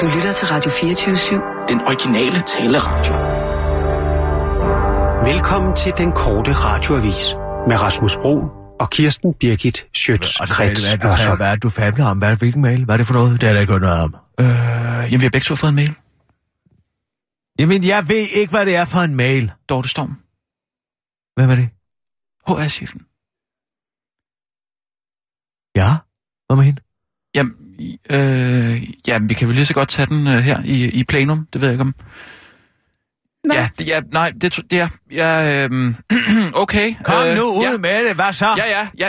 Du lytter til Radio 24-7. Den originale taleradio. Velkommen til den korte radioavis med Rasmus Bro og Kirsten Birgit Schøtz-Krets hvad, hvad, hvad, hvad er du fabler om? Hvad, hvilken mail? Hvad er det for noget? Det er der ikke noget om. Øh, jamen, vi har begge to fået en mail. Jamen, jeg ved ikke, hvad det er for en mail. Dorte Storm. Hvem er det? HR-chefen. Ja? Hvad med hende? Jamen, øh, jamen, vi kan vel lige så godt tage den øh, her i, i plenum. Det ved jeg ikke om. Hvad? Ja, det, ja, nej, det, det er... Ja, øh, okay. Kom øh, nu ud ja, med det. Hvad så? Ja, ja, ja.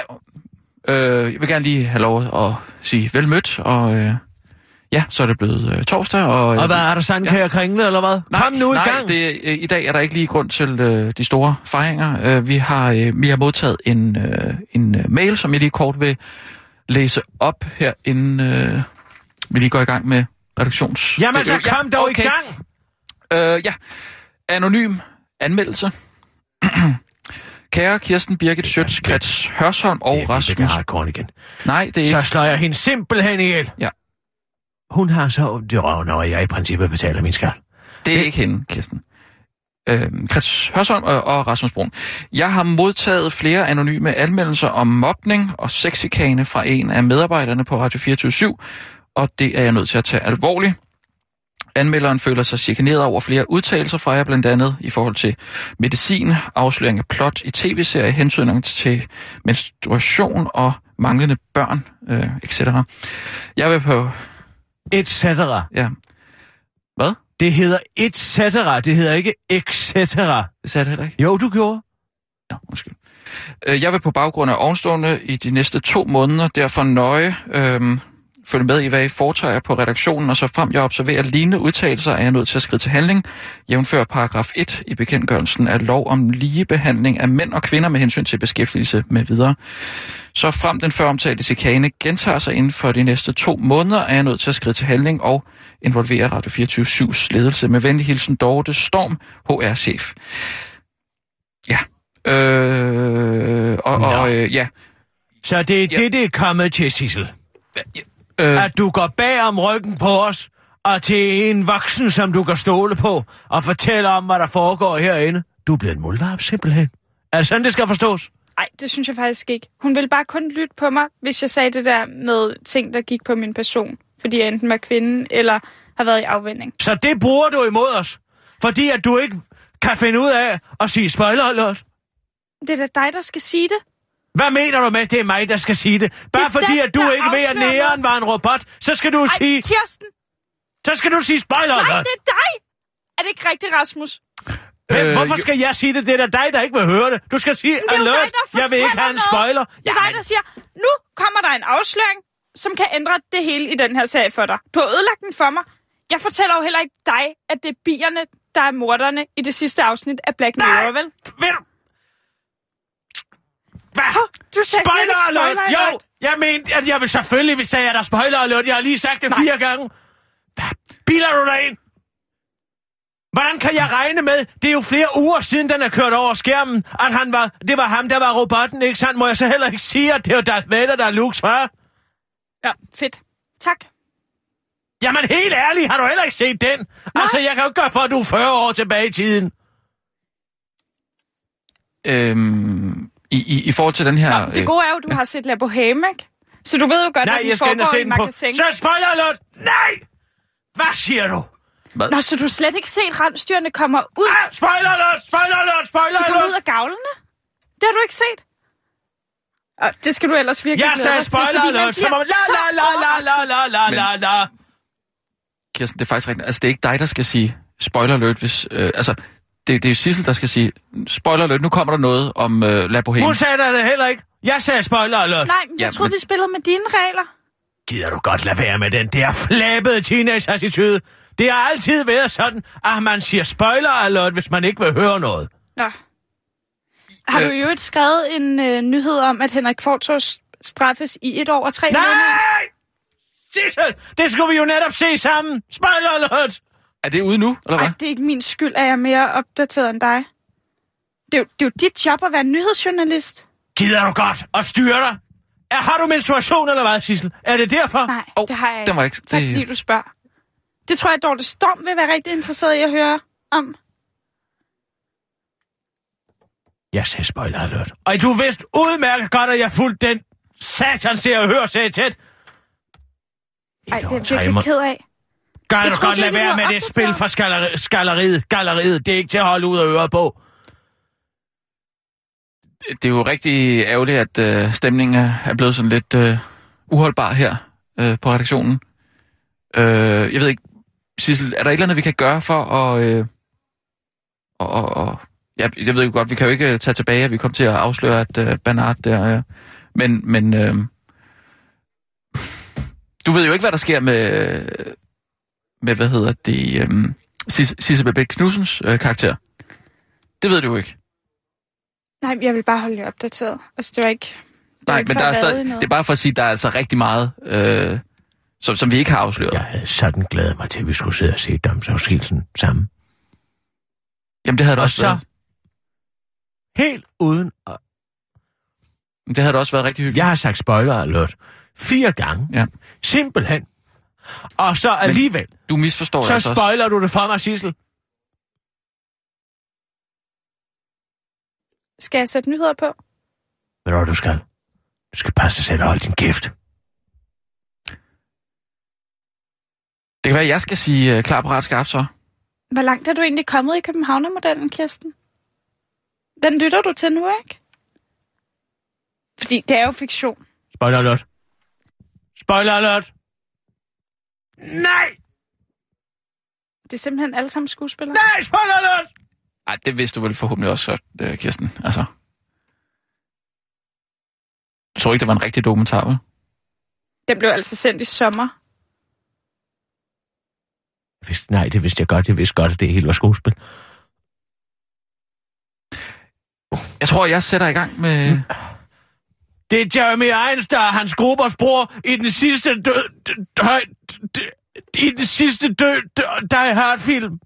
Øh, jeg vil gerne lige have lov at sige vel mødt, og øh, ja, så er det blevet øh, torsdag. Og, øh, Og hvad er der sådan, Ja. kringle, eller hvad? Nej, Kom nu nej, i gang. Det, øh, I dag er der ikke lige grund til øh, de store fejringer. Øh, vi, har, øh, vi har modtaget en, øh, en øh, mail, som jeg lige kort vil læse op her, inden øh, vi lige går i gang med redaktions... Jamen så Øh, ja, kom dog okay. i gang. Øh, ja, anonym anmeldelse. Kære Kirsten Birgit Schøtz, Krets Hørsholm og Det er Rasmus. Hartkorn igen. Nej, det er Så ikke... slår jeg hende simpelthen ihjel. Ja. Hun har så ondt i røven, og jeg i princippet betaler min skat. Det er ikke hende, Kirsten. Øh, Chris Hørsholm og, og Rasmus Brun. Jeg har modtaget flere anonyme anmeldelser om mobning og sexikane fra en af medarbejderne på Radio 24 og det er jeg nødt til at tage alvorligt. Anmelderen føler sig chikaneret over flere udtalelser fra jer, blandt andet i forhold til medicin, afsløring af plot i tv-serier, hensynning til menstruation og manglende børn, øh, etc. Jeg vil på... Et cetera. Ja. Hvad? Det hedder et cetera. Det hedder ikke et cetera. Det sagde jeg heller ikke. Jo, du gjorde. Ja, undskyld. Øh, Jeg vil på baggrund af ovenstående i de næste to måneder derfor nøje øhm, følge med i, hvad I foretager på redaktionen, og så frem jeg observerer lignende udtalelser, er jeg nødt til at skride til handling, jævnfør paragraf 1 i bekendtgørelsen af lov om lige behandling af mænd og kvinder med hensyn til beskæftigelse med videre. Så frem den før omtalte chikane gentager sig inden for de næste to måneder, er jeg nødt til at skride til handling og involvere Radio 24-7's ledelse. Med venlig hilsen Dorte Storm, HR-chef. Ja. Øh, og, Nå. og øh, ja. Så det er Ja. det, det er kommet til, Sissel. Øh, At du går bag om ryggen på os, og til en voksen, som du kan stole på, og fortæller om, hvad der foregår herinde. Du er blevet en muldvarp, simpelthen. Er det sådan, det skal forstås? Nej, det synes jeg faktisk ikke. Hun ville bare kun lytte på mig, hvis jeg sagde det der med ting, der gik på min person. Fordi jeg enten var kvinde, eller har været i afvending. Så det bruger du imod os, fordi at du ikke kan finde ud af at sige spoiler. Det er da dig, der skal sige det. Hvad mener du med, at det er mig, der skal sige det? Bare Det fordi, den, at du ikke ved, at næren var en robot, så skal du Ej, sige, Kirsten! så skal du sige spoiler Nej, det er dig! Er det ikke rigtigt, Rasmus? Men Øh, hvorfor jo- skal jeg sige det? Det er da dig, der ikke vil høre det. Du skal sige det er jo alert. dig, jeg vil ikke have en noget. spoiler. Det er dig, der siger, nu kommer der en afsløring, som kan ændre det hele i den her serie for dig. Du har ødelagt den for mig. Jeg fortæller jo heller ikke dig, at det er bierne, der er morderne i det sidste afsnit af Black Mirror, vel? Ved du? Hvad? Du sagde slet Spoiler alert! spoiler Jo, alert. jeg mente, at jeg vil selvfølgelig, hvis jeg er der spoiler alert. Jeg har lige sagt det Nej. fire gange. Hvad biler du dig ind? Hvordan kan jeg regne med? Det er jo flere uger siden, den er kørt over skærmen, at han var, det var ham, der var robotten, ikke sandt? Må jeg så heller ikke sige, at det var Darth Vader, der er Lukes far? Ja, fedt. Tak. Jamen helt ærligt, har du heller ikke set den? Altså, jeg kan jo ikke gøre for, at du er 40 år tilbage i tiden. øhm, i, i, I forhold til den her... Nå, det gode er jo, at du har set La Boheme, ikke? Så du ved jo godt, Nej, at jeg den skal ind og foregår se i den på. magasin. Så spoiler alert! Nej! Hvad siger du? Nå, så du har slet ikke set rensdyrene kommer ud? Ah, spoiler alert! Spoiler alert! Spoiler De kommer ud alert! af gavlene? Det har du ikke set? Og det skal du ellers virkelig Jeg glæde sagde dig til, spoiler alert! Så bliver må man la la la la la la la la la. Kirsten, det er faktisk rigtigt. Altså, det er ikke dig, der skal sige spoiler alert, hvis... Øh, altså, det, det er jo Sissel, der skal sige spoiler alert. Nu kommer der noget om øh, La Boheme. Hun sagde det heller ikke. Jeg sagde spoiler alert. Nej, men jeg Ja, troede, men- vi spillede med dine regler. Gider du godt lade være med den der flabede teenage-attitude? Det har altid været sådan, at man siger spoiler alert, hvis man ikke vil høre noget. Nå. Har du Øh. jo øvrigt skrevet en øh, nyhed om, at Henrik Fortos straffes i et år og tre måneder? Nej! Sissel, det skulle vi jo netop se sammen. Spoiler alert! Er det ude nu, eller hvad? Nej, det er ikke min skyld, at jeg er mere opdateret end dig. Det er, jo, det er jo dit job at være nyhedsjournalist. Gider du godt at styre dig? Er, har du menstruation eller hvad, Sissel? Er det derfor? Nej, Åh, det har jeg ikke. den var ikke- Tak fordi du spørger. Det tror jeg, Dorte Storm vil være rigtig interesseret i at høre om. Jeg sagde spoiler alert. Og du vidste udmærket godt, at jeg fulgte den satan ser og hører sig tæt. Ej, det er jeg virkelig ked af. Gør Jeg du godt det lade være med det spil fra skalleri- skalleriet. Galleriet, det er ikke til at holde ud af øret på. Det er jo rigtig ærgerligt, at øh, stemningen er, er blevet sådan lidt øh, uholdbar her øh, på redaktionen. Øh, jeg ved ikke, Sissel, er der et eller andet, vi kan gøre for at... Øh, og, og, og, jeg, jeg ved jo godt, vi kan jo ikke tage tilbage, at vi kom til at afsløre, at øh, Bernard der... Øh, men men øh, du ved jo ikke, hvad der sker med... Med, hvad hedder det... Øh, Sis- Sisse Babette Knudsens øh, karakter. Det ved du jo ikke. Nej, jeg vil bare holde jer opdateret. Altså, det var ikke... Det var Nej, ikke men der er stadig, det er bare for at sige, at der er altså rigtig meget, øh, som, som vi ikke har afsløret. Jeg havde sådan glædet mig til, at vi skulle sidde og se domsafsigelsen sammen. Jamen, det havde det Og også så- været. Helt uden... At... Det havde det også været rigtig hyggeligt. Jeg har sagt spoiler alert fire gange. Ja. Simpelthen. Og så alligevel, Du misforstår så altså også. spoiler du det for mig, Sissel. Skal jeg sætte nyheder på? Hvad du skal? Du skal passe dig selv og holde din kæft. Det kan være, at jeg skal sige uh, klar, parat, skarp så. Hvor langt er du egentlig kommet i Københavner-modellen, Kirsten? Den lytter du til nu, ikke? Fordi det er jo fiktion. Spoiler alert. Spoiler alert. Nej! Det er simpelthen alle sammen skuespillere. Nej, spoiler alert! Ej, det vidste du vel forhåbentlig også uh, Kirsten. Altså. Jeg tror ikke, det var en rigtig dokumentar, vel? Den blev altså sendt i sommer. Jeg vidste, nej, det vidste jeg godt. Jeg vidste godt, at det hele var skuespil. Jeg tror, jeg sætter i gang med... Det er Jeremy Irons, der er hans gruppers bror i den sidste død... død, i den sidste død, død Die Hard film.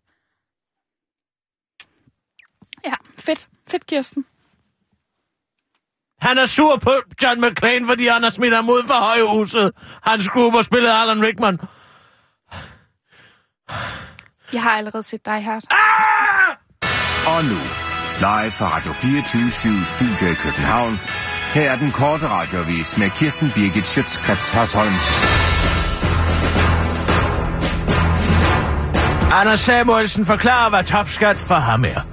Ja, fedt. Fedt, Kirsten. Han er sur på John McClane, fordi han har smidt ham ud for højhuset. Hans grupper spillede Alan Rickman. Jeg har allerede set dig her. Og nu, live fra Radio 24 Studio i København. Her er den korte radiovis med Kirsten Birgit Schøtzgrads Hasholm. Anders Samuelsen forklarer, hvad topskat for ham er.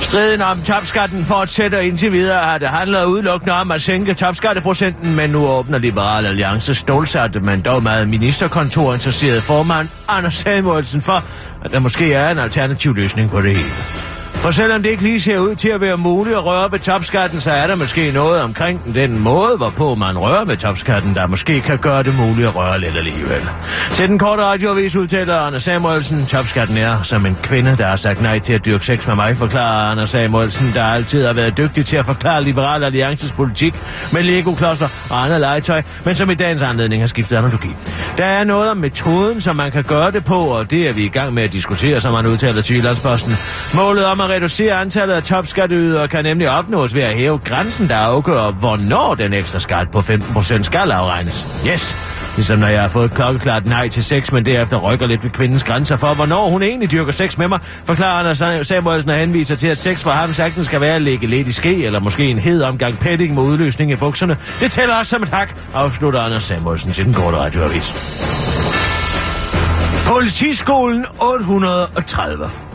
Striden om topskatten fortsætter indtil videre, har det handler udelukkende om at sænke topskatteprocenten, men nu åbner Liberal Alliance stålsatte, men dog meget ministerkontorinteresseret formand Anders Samuelsen for, at der måske er en alternativ løsning på det hele. For selvom det ikke lige ser ud til at være muligt at røre ved topskatten, så er der måske noget omkring den måde, hvorpå man rører ved topskatten, der måske kan gøre det muligt at røre lidt alligevel. Til den korte radioavis udtaler Anders Samuelsen, topskatten er som en kvinde, der har sagt nej til at dyrke sex med mig, forklarer Anna Samuelsen, der altid har været dygtig til at forklare Liberal Alliances politik med Lego-klodser og andet legetøj, men som i dagens anledning har skiftet analogi. Der er noget om metoden, som man kan gøre det på, og det er vi i gang med at diskutere, som han udtaler til Jyllandsposten. Målet om at reducere antallet af topskatteydere kan nemlig opnås ved at hæve grænsen, der afgør, hvornår den ekstra skat på 15% skal afregnes. Yes! Ligesom når jeg har fået klokkeklart nej til sex, men derefter rykker lidt ved kvindens grænser for, hvornår hun egentlig dyrker sex med mig, forklarer Anders Samuelsen og henviser til, at sex for ham sagtens skal være at lægge lidt i ske, eller måske en hed omgang petting med udløsning i bukserne. Det tæller også som et hak, afslutter Anders Samuelsen til den korte radioavis. Politiskolen 830.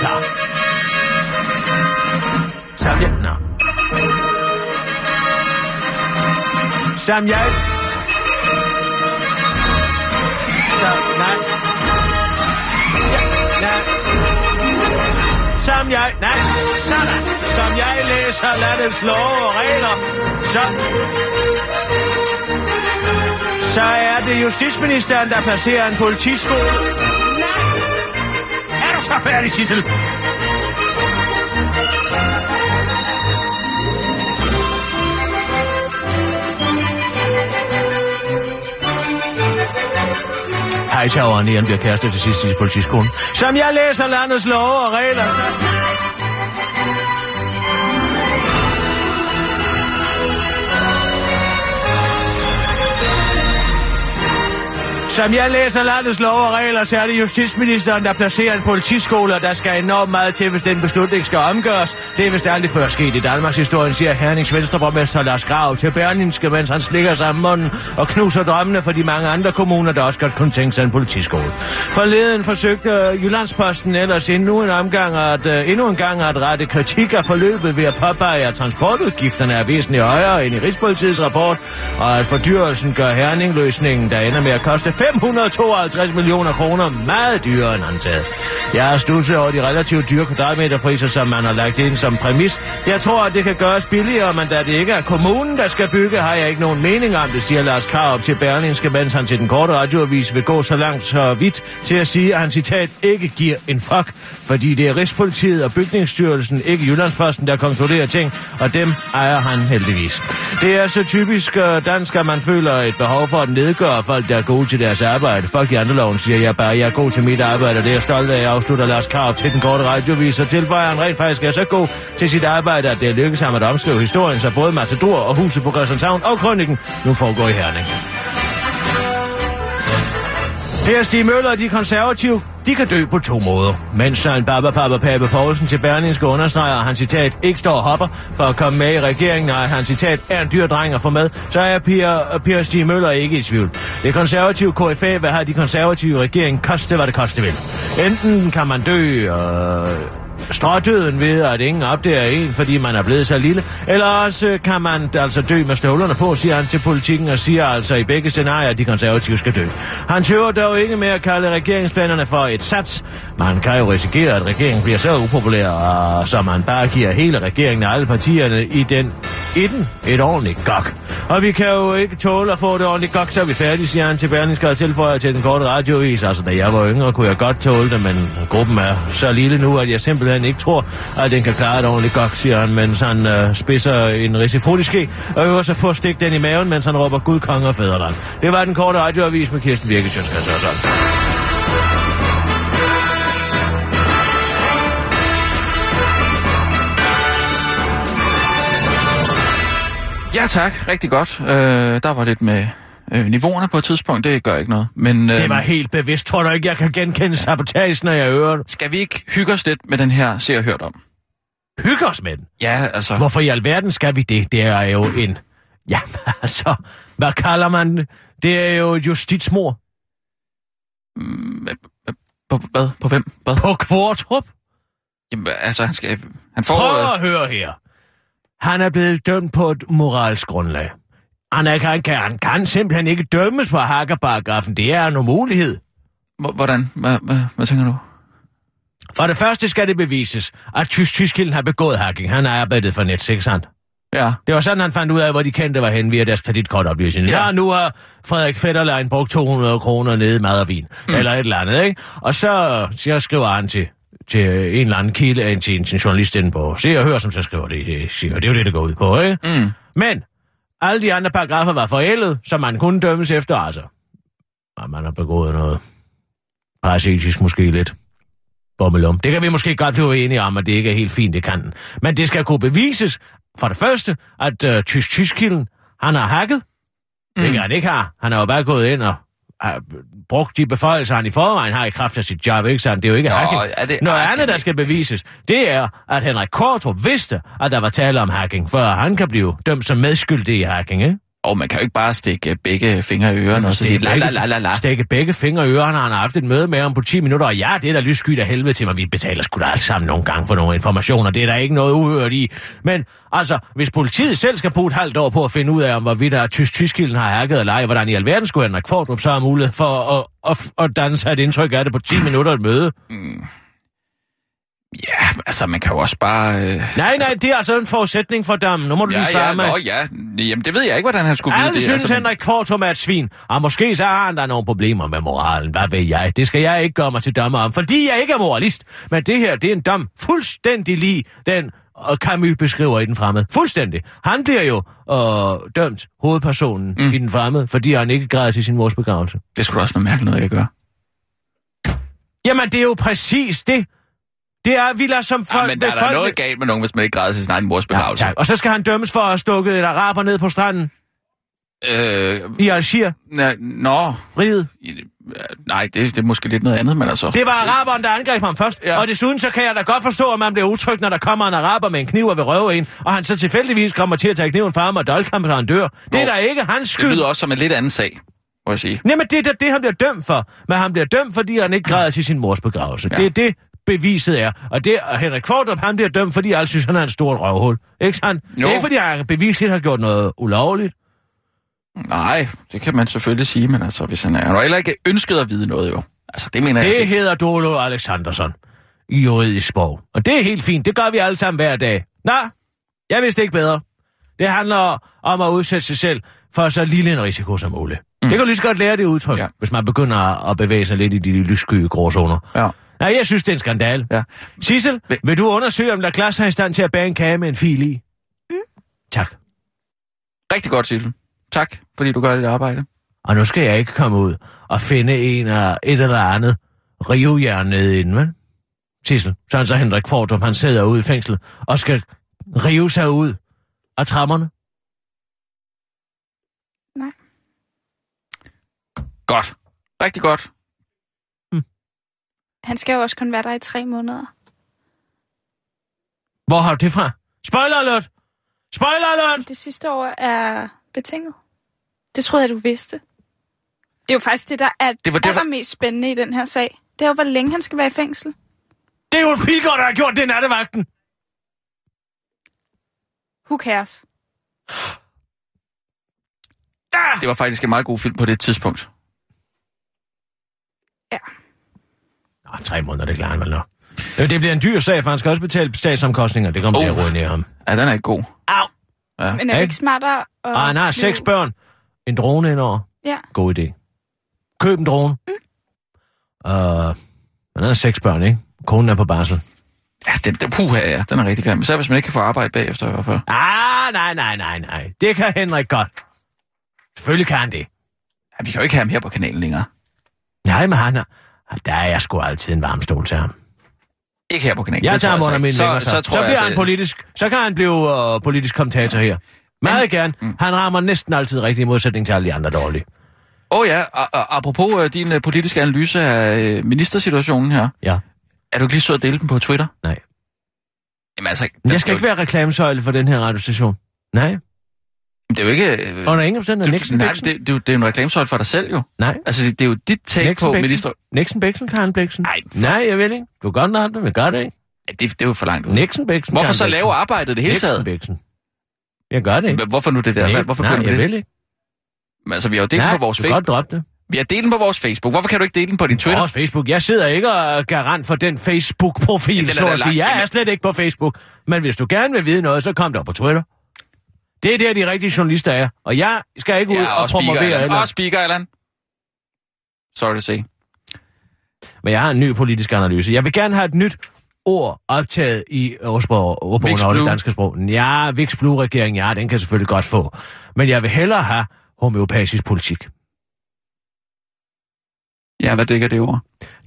Så. Som jeg... Nå. Som jeg... Så, nej. Ja, nej. Som jeg... Læser landets love og regler, så... Så er det justitsministeren, der placerer en politiskole. Er du så færdig, Sissel? Hej, Tjaveren, Ian bliver kæreste til sidst i politiskolen. Som jeg læser landets love og regler. Så... Som jeg læser landets lov og regler, så er det justitsministeren, der placerer en politiskole, og der skal enormt meget til, hvis den beslutning skal omgøres. Det er vist aldrig før sket i Danmarks historie, siger Hernings venstreborgmester Lars Grav til Berlinske, mens han slikker sig om munden og knuser drømmene for de mange andre kommuner, der også godt kunne tænke sig en politiskole. Forleden forsøgte Jyllandsposten ellers endnu en omgang at, uh, endnu en gang at rette kritik af forløbet ved at påpege, at transportudgifterne er væsentligt højere end i Rigspolitiets rapport, og at fordyrelsen gør Herning-løsningen, der ender med at koste 552 millioner kroner, meget dyrere end antaget. Jeg har stusset over de relativt dyre kvadratmeterpriser, som man har lagt ind som præmis. Jeg tror, at det kan gøres billigere, men da det ikke er kommunen, der skal bygge, har jeg ikke nogen mening om det, siger Lars Krav til Berlingske, mens han til den korte radioavis vil gå så langt så vidt til at sige, at han citat ikke giver en fuck, fordi det er Rigspolitiet og Bygningsstyrelsen, ikke Jyllandsposten, der konkluderer ting, og dem ejer han heldigvis. Det er så typisk øh, dansk, at man føler et behov for at nedgøre folk, der er gode til deres arbejde. Fuck janteloven, siger jeg bare. Jeg er god til mit arbejde, og det er jeg stolt af. Jeg afslutter Lars Karp til den korte radiovis, og tilføjer han rent faktisk er så god til sit arbejde, at det er lykkedes ham at omskrive historien, så både Matador og Huset på Christianshavn og Krønningen nu foregår i Herning. Per Stig Møller og de konservative, de kan dø på to måder. Mens Søren Baba Papa Pape Poulsen til Berlingske understreger, at han citat ikke står og hopper for at komme med i regeringen, og at han citat er en dyr dreng at få med, så er Per, per Stig Møller ikke i tvivl. Det konservative KFA vil have de konservative regering koste, hvad det koste vil. Enten kan man dø øh, strådøden ved, at ingen opdager en, fordi man er blevet så lille. Eller også øh, kan man altså dø med støvlerne på, siger han til politikken, og siger altså i begge scenarier, at de konservative skal dø. Han tøver dog ikke med at kalde regeringsplanerne for et sats. Man kan jo risikere, at regeringen bliver så upopulær, og så man bare giver hele regeringen og alle partierne i den i den et ordentligt gok. Og vi kan jo ikke tåle at få det ordentligt gok, så er vi færdige, siger han til Berlingske og tilføjer til den korte radiovis. Altså, da jeg var yngre, kunne jeg godt tåle det, men gruppen er så lille nu, at jeg simpelthen ikke tror, at den kan klare et ordentligt gok, siger han, mens han øh, spidser en risifrutiske og øver sig på at stikke den i maven, mens han råber Gud, konge og fædreland. Det var den korte radioavis med Kirsten Birke, sådan. Ja tak, rigtig godt. Øh, der var lidt med øh, niveauerne på et tidspunkt, det gør ikke noget. Men, øh, Det var helt bevidst. Tror du ikke, jeg kan genkende sabotagen, når jeg hører det? Skal vi ikke hygge os lidt med den her ser og hørt om? Hygge os med den. Ja, altså... Hvorfor i alverden skal vi det? Det er jo en... Ja, altså, hvad kalder man det? Det er jo justitsmor. På, hvad? På hvem? Hvad? På Kvartrup? Jamen, altså, han skal... Han får... Prøv øh, at høre her. Han er blevet dømt på et moralsk grundlag. Han, er, han, kan, han kan simpelthen ikke dømmes på hakkerparagrafen. Det er en umulighed. hvor- Hvordan? Hvad, hvad, hvad tænker du? For det første skal det bevises, at Tysk Tyskilden har begået hacking. Han er arbejdet for net, ikke sandt? Ja. Det var sådan, han fandt ud af, hvor de kendte var hen via deres kreditkortoplysning. Ja. Ja. ja, nu har Frederik Fetterlein brugt 200 kroner nede i mad og vin. Mm. Eller et eller andet, ikke? Og så, så skriver han til, til en eller anden kilde, en, til en, til en journalist inde på Se og Hør, som så skriver det. øh, siger, Det er jo det, det går ud på, ikke? Mm. Men alle de andre paragrafer var forældet, så man kunne dømmes efter, altså. Og man har begået noget parasitisk måske lidt. Bommelum. Det kan vi måske godt blive enige om, at det ikke er helt fint, det kan den. Men det skal kunne bevises, for det første, at uh, tysk tyskilden han har hacket. Mm. Det kan han ikke har. Han har jo bare gået ind og har brugt de beføjelser, han i forvejen har i kraft af sit job, ikke sandt? Det er jo ikke Nå, hacking. er det- Noget andet, der skal bevises, det er, at Henrik Kortrup vidste, at der var tale om hacking, før han kan blive dømt som medskyldig i hacking, ikke? Og man kan jo ikke bare stikke begge fingre i ørerne og så sige la la la la la. Stikke begge fingre i ørerne, han har haft et møde med ham på 10 minutter, og ja, det er da lysskyt af helvede til mig. Vi betaler sgu da alle sammen nogle gange for nogle informationer. Det er der ikke noget uhørt i. Men altså, hvis politiet selv skal bruge et halvt år på at finde ud af, om hvorvidt der tysk tyskilden har hacket eller ej, hvordan i alverden skulle Henrik Fordrup så have mulighed for at, at, at danne sig et indtryk af det på 10 minutter et møde? Ja, altså man kan jo også bare... Øh... Nej, nej, det er altså en forudsætning for dem. Nu må du lige Ja, svare ja, mig. nå, ja. Jamen, det ved jeg ikke, hvordan han skulle vide Alle det. synes, altså, Henrik Kvartum er et svin, og måske så har han der nogle problemer med moralen. Hvad ved jeg? Det skal jeg ikke gøre mig til dommer om, fordi jeg ikke er moralist. Men det her, det er en dom fuldstændig lige den, og Camus beskriver i den fremmede. Fuldstændig. Han bliver jo øh, dømt, hovedpersonen mm. i den fremmede, fordi han ikke græder til sin mors begravelse. Det skulle også være mærkeligt noget, jeg gør. Jamen, det er jo præcis det. Det er, vi lader som folk... Ja, men der er der noget galt med nogen, hvis man ikke græder til sin egen mors begravelse. Ja, tak. Og så skal han dømmes for at have stukket et araber ned på stranden. Øh, i Algier, nå, riget. nej, det, det er måske lidt noget andet, men altså... Det var araberen, der angreb ham først. Ja. Og desuden så kan jeg da godt forstå, at man bliver utryg, når der kommer en araber med en kniv og vil røve en, og han så tilfældigvis kommer til at tage kniven fra ham og dolke ham, så han dør. Det er Nå, da ikke hans Det skyld. lyder også som en lidt anden sag, må jeg sige. Jamen, det er det, han bliver dømt for. Men han bliver dømt, fordi han ikke græder til sin mors begravelse. Ja. Det er det, beviset er. Og det og Henrik Fordrup, han bliver dømt, fordi alle synes, han er en stor røvhul. Ikke? Det Jo. er ikke, fordi han bevisligt har gjort noget ulovligt. Nej, det kan man selvfølgelig sige, men altså, hvis han er... Han har heller ikke ønsket at vide noget, jo. Altså, det mener jeg Det hedder Dolo Alexandersson i juridisk sprog. Og det er helt fint. Det gør vi alle sammen hver dag. Nå, jeg vidste ikke bedre. Det handler om at udsætte sig selv for så lille en risiko som muligt. Mm. Det kan lige så godt lære det udtryk, Ja. hvis man begynder at bevæge sig lidt i de lyssky gråzoner. Ja. Nej, jeg synes, det er en skandal. Ja. Sissel, Vil- vil du undersøge, om der er glas her i stand til at bære en kage med en fil i? Mm. Tak. Rigtig godt, Sille. Tak, fordi du gør dit arbejde. Og nu skal jeg ikke komme ud og finde en af et eller andet rivejern nede inden, vel? Sissel, så han så Henrik Fordrum, han sidder ude i fængslet og skal rive sig ud af trammerne. Godt. Rigtig godt. Han skal jo også kun være der i tre måneder. Hvor har du det fra? Spoiler alert! Spoiler alert! Det sidste år er betinget. Det troede jeg, du vidste. Det er jo faktisk det, der er Det det var var derfor- allermest spændende i den her sag. Det er jo, hvor længe han skal være i fængsel. Det er jo Pilgaard, der har gjort det nattevagten. Who cares? Det var faktisk en meget god film på det tidspunkt. Nå, tre måneder, det klarer han vel nok. Øh, Det bliver en dyr sag, for han skal også betale statsomkostninger. Det kommer oh. til at ruinere ham. Ja, den er ikke god. Au! Ja. Men er det Ikke? ikke smartere. Og han har seks børn. En drone indover. Ja. God idé. Køb en drone. Mm. Uh, han har seks børn, ikke? Konen er på barsel. Ja, den, den, puha, ja, den er rigtig grim. Især hvis man ikke kan få arbejde bagefter i hvert fald. Ah, nej, nej, nej, nej. Det kan Henrik godt. Selvfølgelig kan han det. Ja, vi kan jo ikke have ham her på kanalen længere. Nej, men han er... Der er jeg sgu altid en varm stol til ham. Ikke her på kanalen. Jeg tager ham under min ikke. vinger, så, så, tror så jeg bliver altså- han politisk... Så kan han blive uh, politisk kommentator her. Meget gerne. Han rammer næsten altid rigtig i modsætning til alle de andre dårlige. Åh oh, ja, og, og, apropos uh, din uh, politiske analyse af uh, ministersituationen her. Ja, Er du ikke lige så at dele den på Twitter? nej. Jamen altså, Jeg skal ikke være reklamesøjle for den her radiostation. Nej. Det er jo ikke... Øh, Under ingen omstændighed. Nixon nej, det, det, er jo- det er jo en reklamesøjle for dig selv jo. Nej. Altså, det, det er jo dit take Nixon på Bæksen. minister... Nixon Bæksen, Karen Bæksen. Nej, for- Nej, jeg vil ikke. Du kan godt nok det, men gør det ikke. Ja, det, det er jo for langt ud. Nixon Bæksen, Hvorfor Karen så lave arbejdet det hele Nixon taget? Bæksen. Jeg gør det ikke. Hvorfor nu det der? Hvorfor Nej, jeg det? vil ikke. Men Altså, vi har jo delt Nej, på vores du kan godt Facebook. droppe det. Har delt den på vores Facebook. Hvorfor kan du ikke dele den på din Twitter? Vores Facebook. Jeg sidder ikke og er garant for den Facebook-profil, den er så at sige. Jeg er slet ikke på Facebook. Men hvis du gerne vil vide noget, så kom der på Twitter. Det er der, de rigtige journalister er. Og jeg skal ikke ud Ja, og og promovere eller... Og Speaker Allan. Sorry to say. Men jeg har en ny politisk analyse. Jeg vil gerne have et nyt ord optaget i ordbogen over det danske sprog. Ja, Vix Blue-regeringen, ja, den kan selvfølgelig godt få. Men jeg vil hellere have homeopatisk politik. Ja, hvad dækker det ord?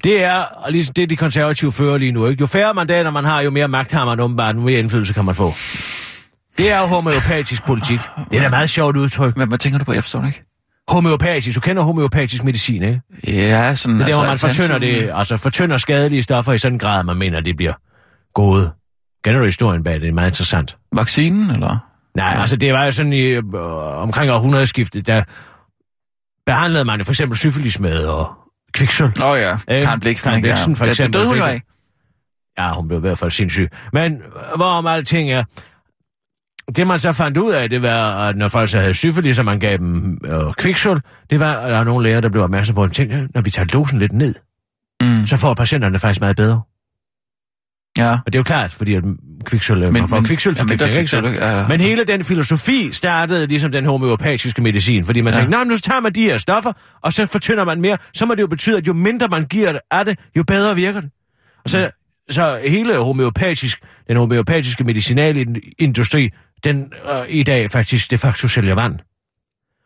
Det er ligesom det, de konservative fører lige nu. Ikke? Jo færre mandater man har, jo mere magt har man åbenbart, jo mere indflydelse kan man få. Det er jo homeopatisk politik. Det er da meget sjovt udtryk. Men hvad tænker du på? Jeg forstår det ikke. Homeopatisk. Du kender homeopatisk medicin, ikke? Ja, sådan... Det er, hvor man altså, fortynder, det, altså fortynder skadelige stoffer i sådan en grad, man mener, at det bliver gode. Kender du historien bag det? Det er meget interessant. Vaccinen, eller? Nej, altså det var jo sådan i øh, omkring århundredeskiftet, der behandlede man jo for eksempel syfilis med og kviksøl. Åh oh, ja, Øh, Karen Bliksen. Karen ikke? Blixen, for Ja, eksempel, Det døde hun jo af. Ja, hun blev i hvert fald sindssyg. Men hvorom alting er, det man så fandt ud af, det var, at når folk så havde syfilis, og man gav dem øh, kviksøl, det var, at der er nogle læger, der blev opmærksom på, at tænk, når vi tager dosen lidt ned, Mm. så får patienterne faktisk meget bedre. Ja. Og det er jo klart, fordi at kviksøl, men, man får kviksølforgiftning, ja, ikke kviksøl, ja, ja. Men hele den filosofi startede ligesom den homeopatiske medicin, fordi man Ja. tænkte, nej, nu tager man de her stoffer, og så fortynder man mere, så må det jo betyde, at jo mindre man giver det af det, jo bedre virker det. Og så, så hele homeopatisk, den homeopatiske medicinalindustri, den øh, i dag faktisk de facto sælger vand.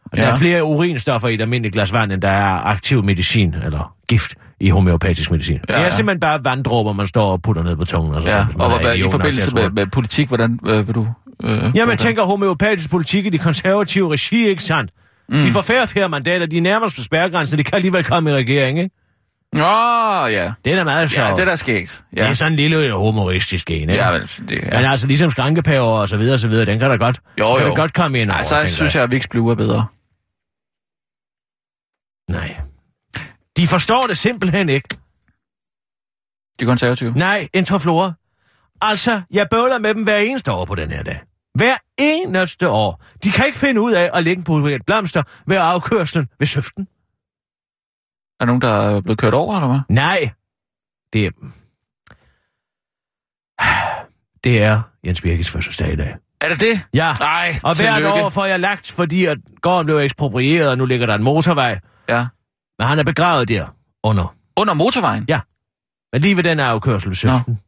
Og ja. der er flere urinstoffer i et almindeligt glas vand, end der er aktiv medicin, eller gift, i homeopatisk medicin. Ja, Ja, det er simpelthen bare vanddråber, man står og putter ned på tungen. Og så, Ja, og hvad, i forbindelse med, det. med politik, hvordan øh, vil du... Øh, Jamen, jeg tænker homeopatisk politik i de konservative regi, ikke sandt? Mm. De får færre og færre mandater, de er nærmest på spærregrænsen, de kan alligevel komme i regering, ikke? Åh, oh, ja. Det er meget sjovt. Ja, det er da skægt. Ja. Det er sådan en lille humoristisk en, ikke? Ja, vel, det, Ja. Men altså ligesom skrankepaver og så videre og så videre, den kan da godt, Jo, kan jo. da godt komme ind over, Ej, så tænker synes jeg, at Vicks Blue er bedre. Nej. De forstår det simpelthen ikke. De konservative. Nej, Intraflora. Altså, jeg bøvler med dem hver eneste år på den her dag. Hver eneste år. De kan ikke finde ud af at lægge på et blomster ved afkørslen ved søften. Er der nogen, der er blevet kørt over, eller hvad? Nej. Det er... Det er Jens Birkes fødselsdag i dag. Er det det? Ja, Nej, og hvert tillykke. år får jeg lagt, fordi at gården blev eksproprieret, og nu ligger der en motorvej. Ja. Men han er begravet der under. Under motorvejen? Ja. Men lige ved den afkørsel ved søften.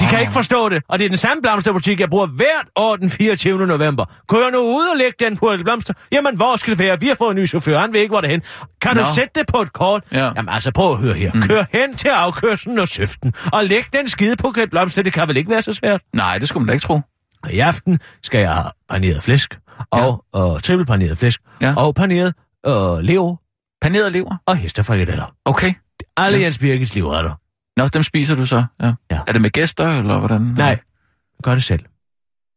De kan ikke forstå det, og det er den samme blomsterbutik, jeg bruger hvert år den 24. november. Kunne jeg nu ud og lægge den på et blomster? Jamen, hvor skal det være? Vi har fået en ny chauffør, han ved ikke, hvor det er hen. Kan Nå. du sætte det på et kort? Ja. Jamen, altså, prøv at høre her. Mm. Kør hen til afkørslen og søften, og læg den skide på et blomster. Det kan vel ikke være så svært? Nej, det skulle man da ikke tro. Og I aften skal jeg have paneret flæsk, og, ja. og trippelpaneret flæsk, Ja. og paneret øh, lever Paneret lever? og hestefrikadeller. Okay. Alle Ja. Jens Birkes livretter. Nå, dem spiser du så? Ja. Ja. Er det med gæster, eller hvordan? Nej, gør det selv.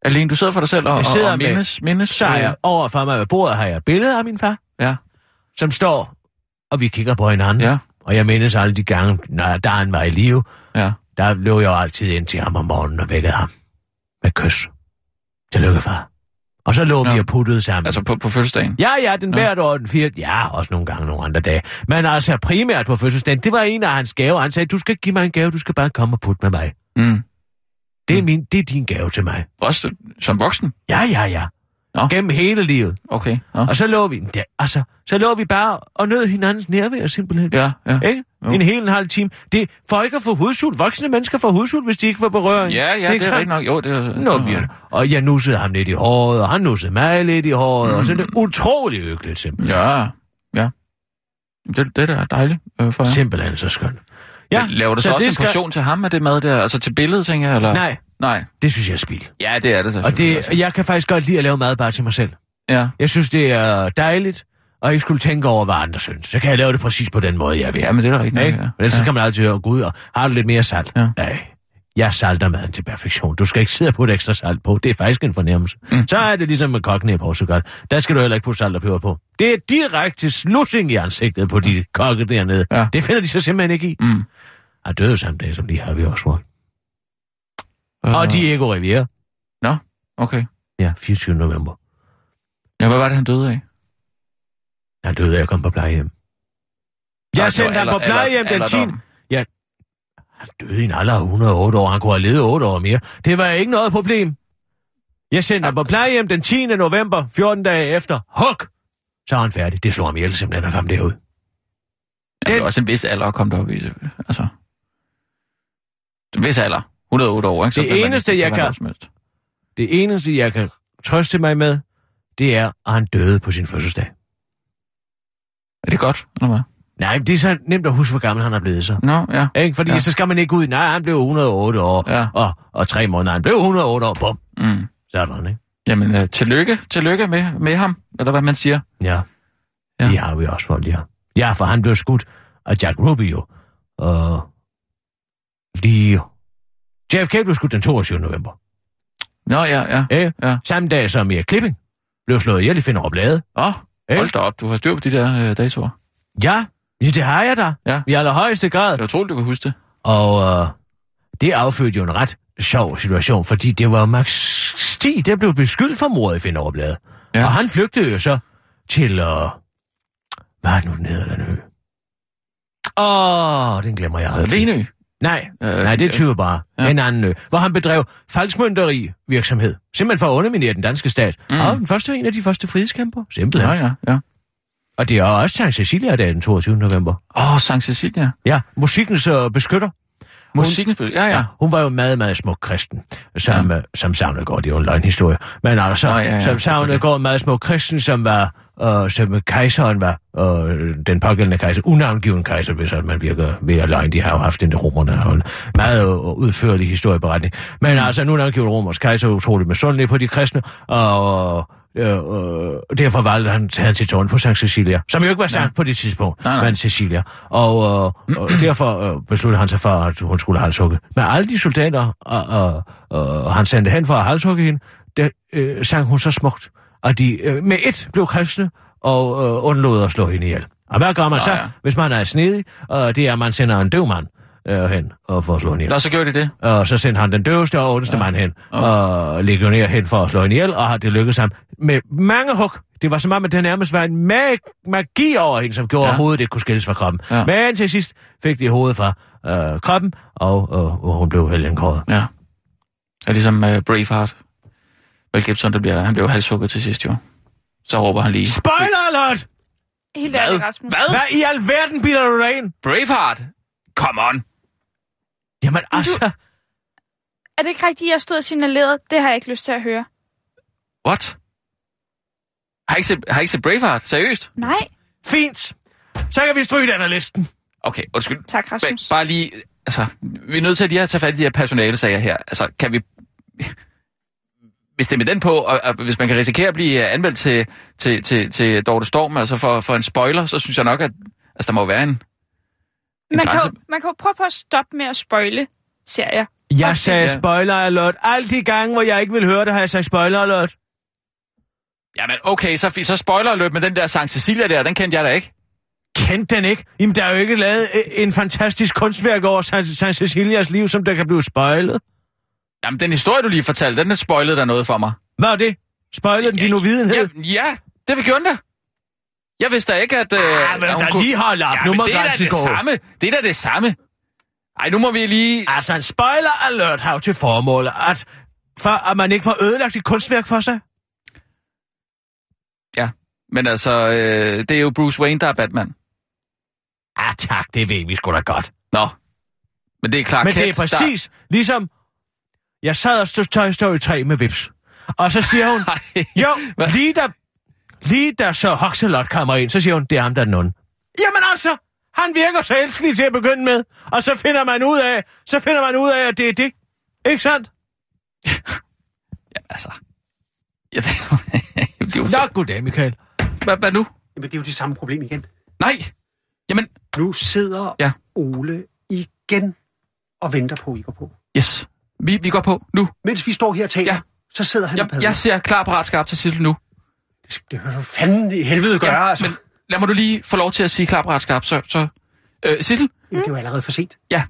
Alene, du sidder for dig selv og, Jeg sidder og, og med- mindes, mindes? Så har jeg over for mig ved bordet har jeg et billede af min far, Ja, som står, og vi kigger på hinanden. ja, Og jeg mindes alle de gange, når der han var i live, ja. der løb jeg jo altid ind til ham om morgenen og vækkede ham med kys. Tillykke, far. Og så lå Nå. vi og puttede sammen. Altså på, på fødselsdagen? Ja, ja, den hvert år, den fire... Ja, også nogle gange nogle andre dage. Men altså primært på fødselsdagen, det var en af hans gaver. Han sagde, du skal ikke give mig en gave, du skal bare komme og putte med mig. Mm. Det er, min, det er din gave til mig. Også som voksen? Ja, ja, ja. Nå. Gennem hele livet. Okay. Nå. Og så lå vi, ja, altså, så lå vi bare og nød hinandens nærvær simpelthen. Ja, ja. Ikke? Jo. En hel en halv time. Det for ikke at få hudsult. Voksne mennesker får hudsult, hvis de ikke får berøring. Ja, ja, det er sandt? rigtigt nok. Jo, det er... Nå, vi Og jeg nussede ham lidt i håret, og han nussede mig lidt i håret, mm. og så er det utrolig hyggeligt simpelthen. Ja, ja. Det, det er da dejligt øh, for jer. Simpelthen så skønt. Ja, Laver du så, så også det en skal- portion til ham af det mad der? Altså til billedet, tænker jeg? Eller? Nej, Nej. det synes jeg er spild. Ja, det er det Og selvfølgelig. det, jeg kan faktisk godt lide at lave mad bare til mig selv. Ja. Jeg synes, det er dejligt, og ikke skulle tænke over, hvad andre synes. Så kan jeg lave det præcis på den måde, jeg vil. ja, men det er rigtigt. Ja. Ja. Ellers så kan man altid høre, gud, og har du lidt mere salt? Ja. Nej, jeg salter maden til perfektion. Du skal ikke sidde og putte ekstra salt på. Det er faktisk en fornemmelse. Mm. Så er det ligesom med kokkene i Portugal. Der skal du heller ikke putte salt og peber på. Det er direkte slussing i ansigtet på de kokke dernede. Ja. Det finder de så simpelthen ikke i. Mm. Og døde samme dag, som de har vi også. Øh, Og Diego Rivera. Okay. Ja, 24. november. Ja, hvad var det, han døde af? Han døde af at komme på plejehjem. Jeg Altså, sendte ham på plejehjem den 10. alderdom. Ja, han døde i en alder af 108 år. Han kunne have levet 8 år mere. Det var ikke noget problem. Jeg sendte ham på plejehjem den 10. november, 14 dage efter. Huk! Så er han færdig. Det slår ham ihjel simpelthen at komme derud. Ja, det Den- er også en vis alder at komme derop i. Altså, en vis alder. 108 år, ikke? Så Det eneste, jeg kan-. Det eneste, jeg kan trøste mig med, det er, at han døde på sin fødselsdag. Er det godt, eller hvad? Nej, det er så nemt at huske, hvor gammel han er blevet så. Nå, ja. Ikke? Fordi ja. Så skal man ikke ud nej, han blev 108 år, Ja. og, og tre måneder, han blev 108 år, bum, Mm. sådan, ikke? Jamen, uh, tillykke, tillykke med, med ham, eller hvad man siger. Ja. Ja. Det har vi også folk, ja. Ja, for han blev skudt af Jack Rubio. Og lige... JFK blev skudt den 22. november. Nå, ja, ja. Ikke? Ja. Samme dag som Erik Klipping blev slået ihjel i Finderup Lade. Åh, oh, Ikke? hold da op, du har styr på de der uh, datoer. Ja, ja, det har jeg da. Ja. I allerhøjeste grad. Er utroligt, du kan huske det. Og øh, det affødte jo en ret sjov situation, fordi det var Max Stig, der blev beskyldt for mordet i Finderup Lade. Ja. Og han flygtede jo så til... Øh, hvad er det nu, den hedder, den ø? Åh, den glemmer jeg aldrig. Venø. Nej, Øh, nej, det øh, tyder bare ja. ja. en anden ø, hvor han bedrev falskmønteri virksomhed. Simpelthen for at underminere den danske stat. Mm. Og den første en af de første frihedskæmper. Simpelthen. Ja, ja, ja. Og det er også Sankt Cecilia dag den 22. november. Åh, oh, Sankt Cecilia. Ja, musikkens uh, beskytter. Musikken spil. Ja, ja. Hun var jo meget, meget smuk kristen, som, ja. som savnede godt, det er jo en løgnhistorie. Men altså, Nå, ja, ja, som en meget smuk kristen, som var, øh, som kejseren var, øh, den pågældende kejser, unavngiven kejser, hvis man virker ved at løgn. De har jo haft den, romerne har en meget øh, udførlig historieberetning. Men Mm. altså, en unavngiven romersk kejser er utroligt misundelig på de kristne, og Øh, øh, derfor valgte han, han til tårn på St. Cecilia, som jo ikke var sandt ja. på det tidspunkt, Nej, nej. men Cecilia. Og, øh, og derfor øh, besluttede han sig for, at hun skulle halshugge. Men alle de soldater, og, og, og han sendte hen for at halshugge hende, der øh, sang hun så smukt, at de øh, med et blev kristne og øh, undlod at slå hende ihjel. Og hvad gør man så, ja. hvis man er snedig? Og det er, at man sender en døv mand øh, hen og får slå hende ihjel. Nå, så gjorde de det. Og så sendte han den døveste og ondeste ja. mand hen, og legionær hen for at slå hende ihjel, og det lykkedes ham med mange hug. Det var som om, at det nærmest var en mag- magi over hende, som gjorde, Ja. at hovedet ikke kunne skilles fra kroppen. Ja. Men til sidst fik de hovedet fra øh, kroppen, og, og, og hun blev helgenkåret. Ja. Er ligesom uh, Braveheart. Mel Gibson, der bliver, han blev halshugget til sidst jo. Så råber han lige. Spoiler alert! Helt Hvad? ærligt, Rasmus. Hvad? Hvad i alverden bilder du dig ind? Braveheart? Come on. Jamen altså, Er det ikke rigtigt, at jeg stod og signalerede? Det har jeg ikke lyst til at høre. What? Har I ikke set, har I ikke set Braveheart? Seriøst? Nej. fint. Så kan vi stryge den af listen. Okay, undskyld. Tak, Rasmus. Ba- bare lige, altså, vi er nødt til at lige at tage fat i de her personalesager her. Altså, kan vi... Hvis det er med den på, og, og hvis man kan risikere at blive øh, anmeldt til, til, til, til Dorte Storm, altså for, for en spoiler, så synes jeg nok, at altså, der må være en, Man kan, jo, man kan jo prøve på at stoppe med at spoile serier. Jeg Okay. sagde Ja. spoiler alert. Alle de gange, hvor jeg ikke vil høre det, har jeg sagt spoiler alert. Jamen, okay, så, så spoiler løb med den der Sankt Cecilia der, den kendte jeg da ikke. Kendte den ikke? Jamen, der er jo ikke lavet øh, en fantastisk kunstværk over San, San Cecilias liv, som der kan blive spoilet. Jamen, den historie, du lige fortalte, den spoilede der noget for mig. Hvad er det? Spoiler den din uvidenhed? Ja, ja det vi gjorde da. Jeg vidste da ikke, at... Øh, Ah, men at der kunne- lige holde op. Ja, Nu men må det er da det samme. Det er da det samme. Ej, nu må vi lige... Altså, en spoiler alert har jo til formål, at, for, at man ikke får ødelagt et kunstværk for sig. Ja, men altså, øh, det er jo Bruce Wayne, der er Batman. Ah, tak, det ved vi sgu da godt. Nå, men det er klart Men det er præcis ligesom, jeg sad og stod Toy Story 3 med Vips. Og så siger hun, Der... jo, lige da, lige da så Hoxalot kommer ind, så siger hun, det er ham, der er onde. Jamen altså, han virker så elskelig til at begynde med. Og så finder man ud af, så finder man ud af, at det er det. Ikke sandt? Ja, altså... Jeg ved, det er jo... Nå, goddag, Michael. Hvad, hvad nu? Jamen, det er jo det samme problem igen. Nej! Jamen, Nu sidder Ja. Ole igen og venter på, at I går på. yes. Vi, vi går på nu. Mens vi står her og taler, Ja. så sidder han og Jeg, padler. jeg ser klar, parat, skarp til Sissel nu. Det, hører du fanden i helvede gøre, Ja, altså. men lad mig du lige få lov til at sige klar, parat, skarp. Så, så øh, Sissel? Men det er jo allerede for sent. Ja.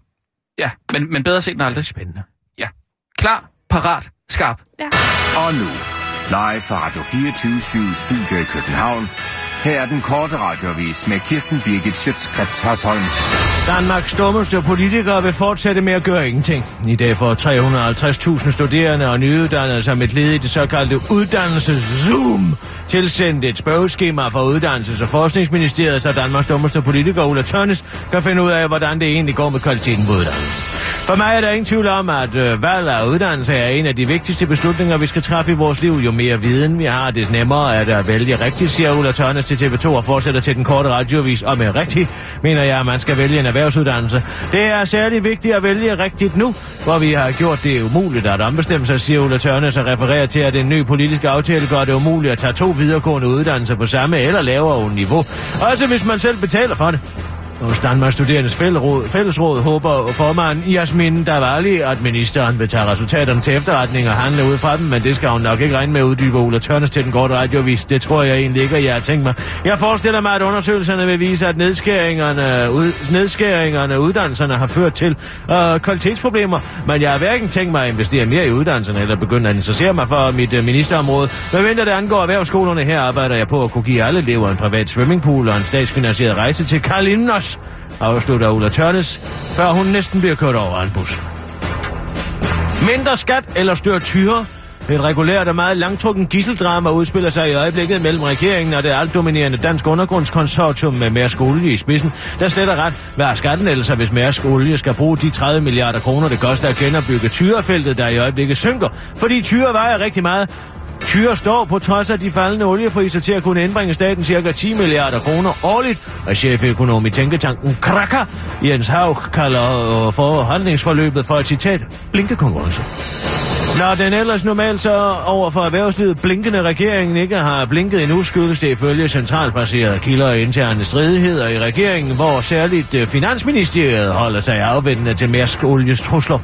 Ja, men, men bedre sent end aldrig. Spændende. Ja. Klar, parat, skarp. Og nu, live fra Radio 24 Studio i København. Her er den korte radiovis med Kirsten Birgit Schøtzgrads Hasholm. Danmarks dummeste politikere vil fortsætte med at gøre ingenting. I dag får 350.000 studerende og nyuddannede som et led i det såkaldte uddannelses-zoom tilsendt et spørgeskema fra Uddannelses- og Forskningsministeriet, så Danmarks dummeste politiker Ulla Tørnes kan finde ud af, hvordan det egentlig går med kvaliteten på uddannelsen. For mig er der ingen tvivl om, at øh, valg af uddannelse er en af de vigtigste beslutninger, vi skal træffe i vores liv. Jo mere viden vi har, des nemmere er det at vælge rigtigt, siger Ulla Tørnes til TV2 og fortsætter til den korte radiovis. Og med rigtigt mener jeg, at man skal vælge en erhvervsuddannelse. Det er særlig vigtigt at vælge rigtigt nu, hvor vi har gjort det umuligt at ombestemme sig, siger Ulla Tørnes og refererer til, at en ny politisk aftale gør det umuligt at tage to videregående uddannelser på samme eller lavere niveau. Også hvis man selv betaler for det. Hos Danmarks Studerendes Fællesråd, Fællesråd håber formanden Jasmin Davali, at ministeren vil tage resultaterne til efterretning og handle ud fra dem, men det skal hun nok ikke regne med at uddybe Ulla Tørnes til den korte radiovis. Det tror jeg egentlig ikke, at jeg har tænkt mig. Jeg forestiller mig, at undersøgelserne vil vise, at nedskæringerne, ud, nedskæringerne af uddannelserne har ført til øh, kvalitetsproblemer, men jeg har hverken tænkt mig at investere mere i uddannelserne eller begynde at interessere mig for mit øh, ministerområde. Hvad venter det angår erhvervsskolerne her, arbejder jeg på at kunne give alle elever en privat swimmingpool og en statsfinansieret rejse til Kalinos afslutter Ulla Tørnes, før hun næsten bliver kørt over en bus. Mindre skat eller større tyre? Et regulært og meget langtrukken gisseldrama udspiller sig i øjeblikket mellem regeringen og det altdominerende dansk undergrundskonsortium med Mærsk Olie i spidsen, der slet er ret hvad er ellers, hvis Mærsk Olie skal bruge de 30 milliarder kroner, det koster at genopbygge tyrefeltet, der i øjeblikket synker, fordi tyre vejer rigtig meget, Tyre står på trods af de faldende oliepriser til at kunne indbringe staten ca. 10 milliarder kroner årligt, og cheføkonom i tænketanken Krakker, Jens Haug, kalder øh, forhandlingsforløbet for et citat blinkekonkurrence. Når den ellers normalt så over for erhvervslivet blinkende regeringen ikke har blinket endnu, skyldes det ifølge centralbaserede kilder og interne stridigheder i regeringen, hvor særligt øh, Finansministeriet holder sig afvendende til Mærsk Olies trusler.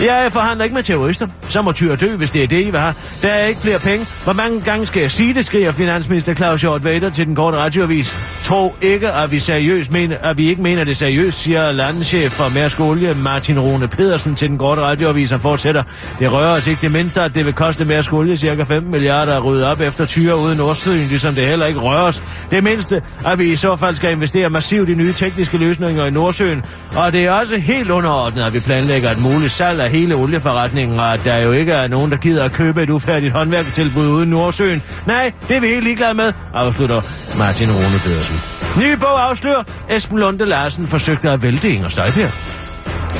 Jeg forhandler ikke med terrorister. Så må tyr dø, hvis det er det, I vil have. Der er ikke flere penge. Hvor mange gange skal jeg sige det, skriger Finansminister Claus Hjort Vader til den korte radioavis. Tro ikke, at vi, seriøst mener, at vi ikke mener det seriøst, siger landeschef for Mærsk Olie Martin Rune Pedersen til den korte radioavis og fortsætter. Det rører os ikke det mindste, at det vil koste mere Olie cirka 15 milliarder at rydde op efter tyre uden i Nordsøen, ligesom det heller ikke rører os. Det mindste, at vi i så fald skal investere massivt i nye tekniske løsninger i Nordsøen. Og det er også helt underordnet, at vi planlægger et muligt salg af hele olieforretningen, og at der jo ikke er nogen, der gider at købe et ufærdigt håndværketilbud uden Nordsøen. Nej, det er vi helt ligeglade med, afslutter Martin Rune Pedersen. Ny bog afslører, Esben Lunde Larsen forsøgte at vælte Inger Støjbjerg.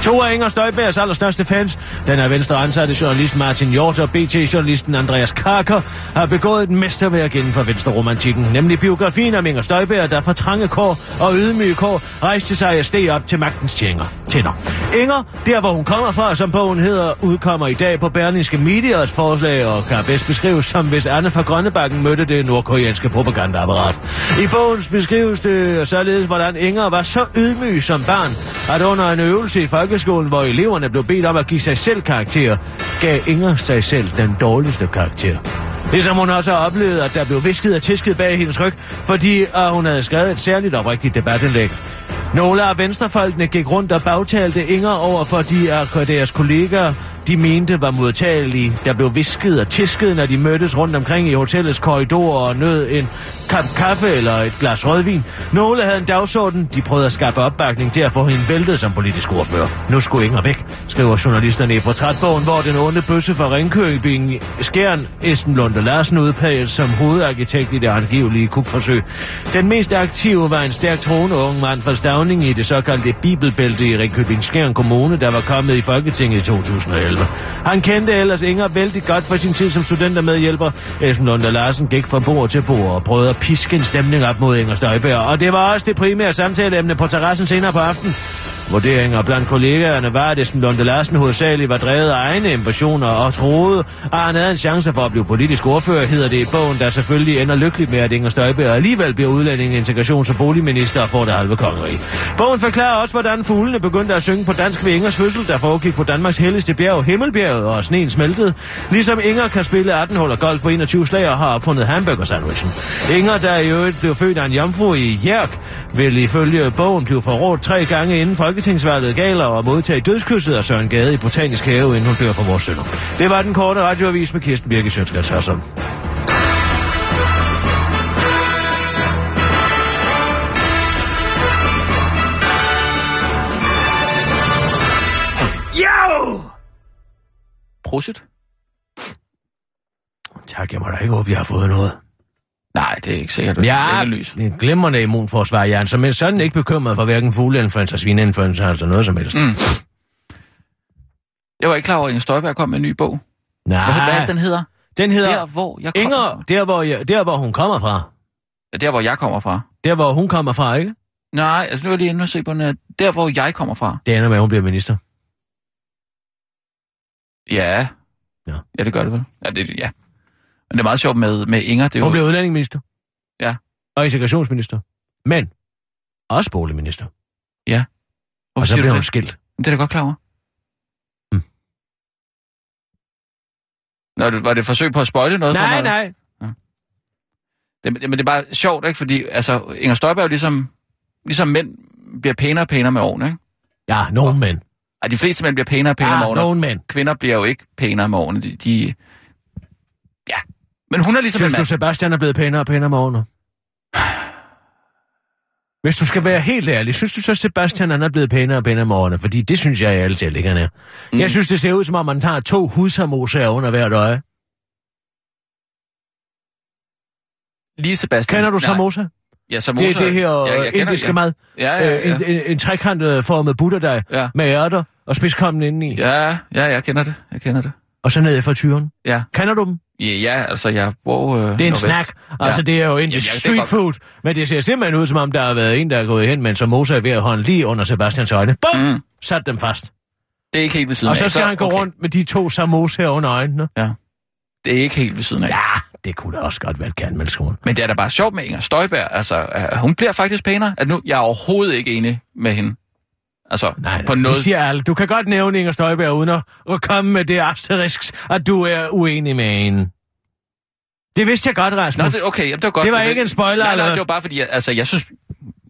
To af Inger Støjbergs allerstørste fans, den er venstre ansatte journalist Martin Hjort og BT-journalisten Andreas Karker, har begået et mesterværk inden for venstreromantikken, nemlig biografien om Inger Støjberg, der fra trange kår og ydmyge kår rejste sig og steg op til magtens tjener. Tænder. Inger, der hvor hun kommer fra, som bogen hedder, udkommer i dag på Berlingske Medias forslag og kan bedst beskrives som hvis Anne fra Grønnebakken mødte det nordkoreanske propagandaapparat. I bogen beskrives det således, hvordan Inger var så ydmyg som barn, at under en øvelse i folkeskolen, hvor eleverne blev bedt om at give sig selv karakter, gav Inger sig selv den dårligste karakter. Ligesom hun også har oplevet, at der blev visket og tisket bag hendes ryg, fordi at hun havde skrevet et særligt oprigtigt debatindlæg. Nogle af venstrefolkene gik rundt og bagtalte Inger over for de af deres kollegaer, de mente var modtagelige. Der blev visket og tisket, når de mødtes rundt omkring i hotellets korridorer og nød en kap kaffe eller et glas rødvin. Nogle havde en dagsorden. De prøvede at skabe opbakning til at få hende væltet som politisk ordfører. Nu skulle Inger væk, skriver journalisterne i portrætbogen, hvor den onde bøsse fra Ringkøbing Skjern, Esben Lunde Larsen, udpeges som hovedarkitekt i det angivelige kupforsøg. Den mest aktive var en stærk troende ung mand fra Stavning i det såkaldte Bibelbælte i Ringkøbing Skjern Kommune, der var kommet i Folketinget i 2011. Han kendte ellers Inger vældig godt for sin tid som studentermedhjælper. Esben Lunde Larsen gik fra bord til bord og prøvede at piske en stemning op mod Inger Støjberg. Og det var også det primære samtaleemne på terrassen senere på aftenen. Vurderinger blandt kollegaerne var, at Esben Lunde Larsen hovedsageligt var drevet af egne impressioner og troede, at han havde en chance for at blive politisk ordfører, hedder det i bogen, der selvfølgelig ender lykkeligt med, at Inger Støjberg alligevel bliver udlænding, integrations- og boligminister og får det halve kongerige. Bogen forklarer også, hvordan fuglene begyndte at synge på dansk ved Ingers fødsel, der foregik på Danmarks helligste bjerg, Himmelbjerget, og sneen smeltede. Ligesom Inger kan spille 18 huller golf på 21 slag og har opfundet hamburger-sandwichen. Inger, der i øvrigt blev født af en jomfru i Jærk, vil ifølge bogen blive forrådt tre gange inden folketingsvalget galer og modtage dødskysset af Søren Gade i Botanisk Have, inden hun dør for vores sønner. Det var den korte radioavis med Kirsten Birke Sjøtskrets Hassan. Jo! Prosit? Tak, jeg må da ikke håbe, jeg har fået noget. Nej, det er ikke sikkert. Ja, lys. det er glimrende immunforsvar, Jan, så men sådan ikke bekymret for hverken fugleinfluenza, svineinfluenza eller noget som helst. Mm. Jeg var ikke klar over, at Inger Støjberg kom med en ny bog. Nej, Hvad, hvad er det, den hedder? den hedder Der, hvor jeg kommer Inger, fra. der hvor, jeg, der hvor hun kommer fra. Ja, der, hvor jeg kommer fra. Der hvor hun kommer fra, ikke? Nej, altså nu er jeg lige inde og se på den. Der, hvor jeg kommer fra. Det ender med, at hun bliver minister. Ja. Ja. Ja, det gør det vel. Ja, det, ja. Men det er meget sjovt med, med Inger. Det er Hun jo, bliver udlændingeminister. Ja. Og integrationsminister. Men også boligminister. Hvorfor Og så du hun det? skilt. Det er da godt klar over. Mm. Nå, var det et forsøg på at spoile noget for Nej, mig? nej. Det, men det er bare sjovt, ikke? Fordi altså, Inger Støjberg er jo ligesom, ligesom mænd bliver pænere og pænere med årene, ikke? Ja, nogen mænd. Ej, de fleste mænd bliver pænere og pænere med Ja, årene. nogen mænd. Kvinder bliver jo ikke pænere med årene. De, de... Men hun er ligesom Synes en du, mand. Sebastian er blevet pænere og pænere med årene? Hvis du skal være helt ærlig, synes du så, Sebastian han er blevet pænere og pænere med årene? Fordi det synes jeg talt ikke, han er. Mm. Jeg synes, det ser ud, som om man tager to hudsamosaer under hvert øje. Lige Sebastian. Kender du Nej. samosa? Ja, samosa. Det er det her ja, jeg kender- indiske ja. mad. Ja, ja, Øh, ja. en, en, en trekantet formet butterdej Ja. med ærter og spidskommen indeni. Ja, ja, jeg kender det. Jeg kender det. Og så ned i frityren. Ja. Kender du dem? Ja, ja altså, jeg bor... Øh, Det er en snack. Altså, det er jo indisk street godt. food. Men det ser simpelthen ud, som om der har været en, der er gået hen med en samosa ved at hånden lige under Sebastians øjne. Bum! Mm. Sat dem fast. Det er ikke helt ved siden Og af. så skal han gå okay. rundt med de to samos her under øjnene. Ja. Det er ikke helt ved siden af. Ja, det kunne da også godt være et kernmælskron. Men det er da bare sjovt med Inger Støjberg. Altså, øh, hun bliver faktisk pænere. At nu, jeg er overhovedet ikke enig med hende. Altså, Nej, på noget... det siger alle. Du kan godt nævne Inger Støjberg uden at, komme med det asterisk, at du er uenig med hende. Det vidste jeg godt, Rasmus. Nå, det, okay, jamen, det var godt. Det var ikke en spoiler, Nej, nej, eller det var bare fordi, jeg- altså, jeg synes,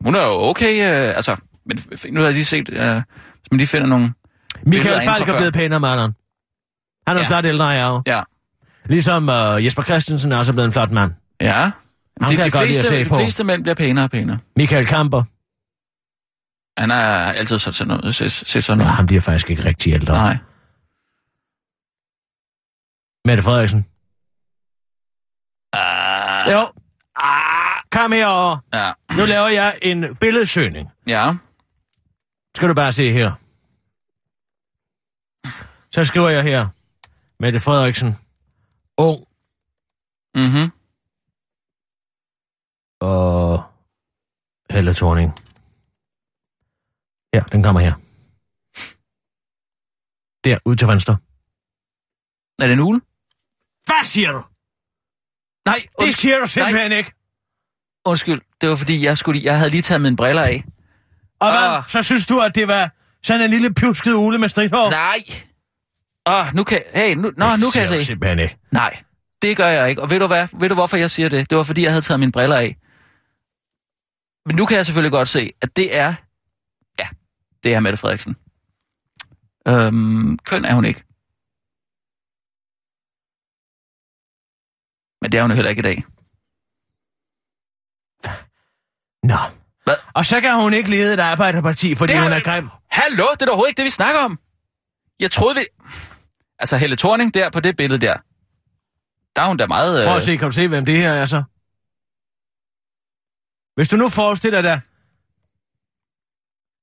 hun er jo okay, øh, altså, men nu har jeg lige set, øh, hvis man lige finder nogle... Michael Falk er blevet pænere med alderen. Han er Ja. ja. flot ældre, jeg jo. Ja, Ligesom uh, Jesper Christensen er også blevet en flot mand. ja. Ham de, kan de, jeg godt lide at fleste, se de på. fleste mænd bliver pænere og pænere. Michael Kamper. Han har altid set sådan noget. Set, set sådan noget. han bliver faktisk ikke rigtig ældre. Nej. Mette Frederiksen. Uh, Jo. Ah, kom herover. ja. Nu laver jeg en billedsøgning. Ja. Skal du bare se her. Så skriver jeg her. Mette Frederiksen. Ung Mhm. og Helle Thorning. Ja, den kommer her. Der, ud til venstre. Er det en ugle? Hvad siger du? Nej, Det undskyld. siger du simpelthen ikke. Undskyld, det var fordi, jeg, skulle, jeg havde lige taget mine briller af. Og hvad? Ah. Så synes du, at det var sådan en lille pjusket ule med stridthår? Nej. Åh, nu kan, hey, nu, nå, nu kan jeg se. simpelthen ikke. Nej, det gør jeg ikke. Og ved du hvad? Ved du hvorfor jeg siger det? Det var fordi, jeg havde taget mine briller af. Men nu kan jeg selvfølgelig godt se, at det er... Det er Mette Frederiksen. Øhm, køn er hun ikke. Men det er hun heller ikke i dag. Nå. Hvad? Og så kan hun ikke lede et arbejderparti, fordi Det hun er grim. Hallo, det er overhovedet ikke det, vi snakker om. Jeg troede, vi... Altså, Helle Thorning der på det billede der. Der er hun da meget... Prøv Øh... at se, kan du se, hvem det her er så? Hvis du nu forestiller dig,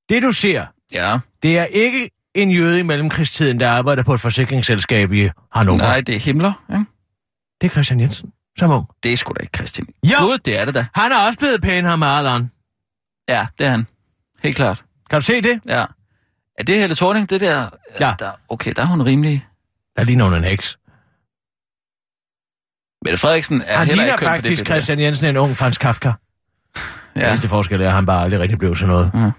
det du ser, Ja, det er ikke en jøde i mellemkrigstiden, der arbejder på et forsikringsselskab i Hannover. nej, det er Himmler, ikke? Det er Christian Jensen, som ung. Det er sgu da ikke Christian. Jo. Gud, det er det da. Han er også blevet pæn med alderen. Ja, det er han. Helt klart. Kan du se det? Ja. Er det Helle Thorning, det der? Ja. Der, okay, der er hun rimelig... Der ligner hun en heks. Mette Frederiksen er Han heller ikke køn på det. Christian Jensen en ung Frans Kafka. Ja. Ja. Eneste forskel er, at han bare aldrig rigtig blev sådan noget. Mhm.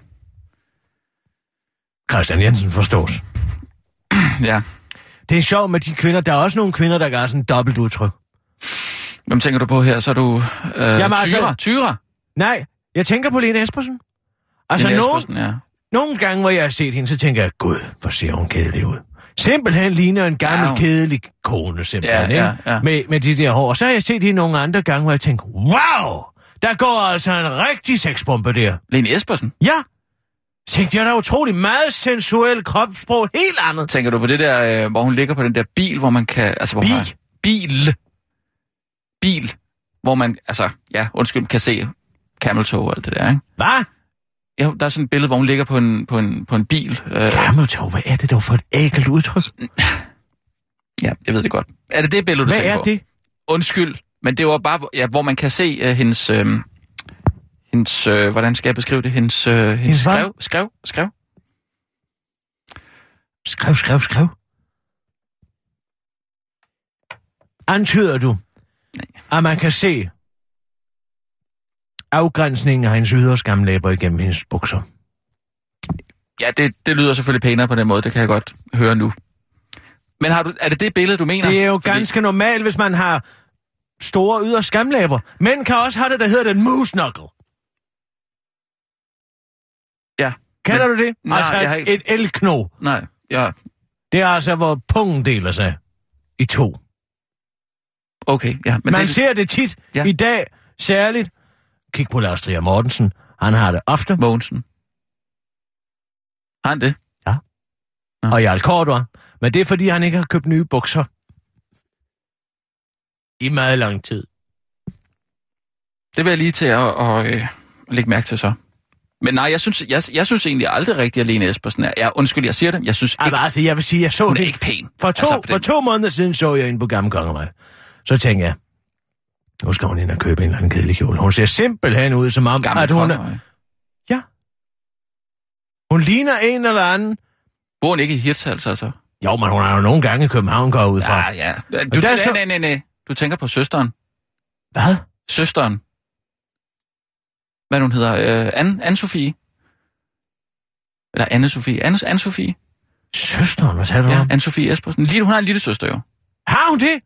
Christian Jensen forstås. ja. Det er sjovt med de kvinder. Der er også nogle kvinder, der gør sådan et dobbelt udtryk. Hvem tænker du på her? Så er du... Øh, Jamen, altså- Tyra. Tyra. Nej, jeg tænker på Lene Espersen. Altså, Lene nogen, Espersen, ja. nogle gange, hvor jeg har set hende, så tænker jeg, gud, hvor ser hun kedelig ud. Simpelthen ligner en gammel, Ja, kedelig kone, simpelthen, Ja, ja, ja. Med, med de der hår. Og så har jeg set hende nogle andre gange, hvor jeg tænker, wow, der går altså en rigtig sexbombe der. Lene Espersen. Ja. Tænkte der er utrolig meget sensuel kropssprog, helt andet. Tænker du på det der, øh, hvor hun ligger på den der bil, hvor man kan... Altså, hvor Bil? Har, bil. Bil. Hvor man, altså, ja, undskyld, kan se camel toe og alt det der, ikke? Hvad? Ja, der er sådan et billede, hvor hun ligger på en, på en, på en bil. Øh, Gammeltog, hvad er det dog for et ægelt udtryk? ja, jeg ved det godt. Er det det billede, du Hvad tænker er på? det? Undskyld, men det var bare, ja, hvor man kan se uh, hendes, uh, hendes uh, hvordan skal jeg beskrive det, hendes, uh, hendes Hendes skrev, skrev, skrev. Skrev, skrev, skrev. Antyder du, at man kan se afgrænsningen af hendes ydre skamlæber igennem hendes bukser? Ja, det, det lyder selvfølgelig pænere på den måde, det kan jeg godt høre nu. Men har du, er det det billede, du mener? Det er jo Fordi- ganske normalt, hvis man har store ydre skamlæber. Mænd kan også have det, der hedder den moose knuckle. Kender men- du det? Nej, altså jeg har ikke- et elkno. Nej, ja, Det er altså, hvor pungen deler sig i to. okay, ja. Men man det, ser det tit Ja. ja. i dag, særligt. Kig på Lars Trier Mortensen. Han har det ofte. Mogensen. Har han det? Ja. Og Jarl Kortor. Men det er, fordi han ikke har købt nye bukser. I meget lang tid. Det vil jeg lige til at, at, øh, lægge mærke til så. Men nej, jeg synes, jeg, jeg synes egentlig aldrig rigtigt, at Lene Espersen er. Ja, undskyld, jeg siger det. Jeg synes ikke, Altså, altså, jeg vil sige, jeg så hun er ikke pæn. For to, Altså, for den- to måneder siden så jeg hende på Gamle Kongevej. Så tænkte jeg, nu skal hun ind og købe en eller anden kedelig kjole. Hun ser simpelthen ud som om, Gamle at hun er, Kongevej. hun ligner en eller anden Bor hun ikke i Hirtshals, altså? Jo, men hun har jo nogle gange i København gået ud fra. Ja, ja. Du, der er nej, så- nej, nej, nej. Du tænker på søsteren. Hvad? Søsteren. Hvad hun hedder? Øh, Anne, Anne-Sophie? Eller Anne-Sophie? Anne, Anne-Sophie? Søsteren, hvad sagde du Ja, om? Anne-Sophie Espersen. Lille, hun har en lille søster jo. Har hun det?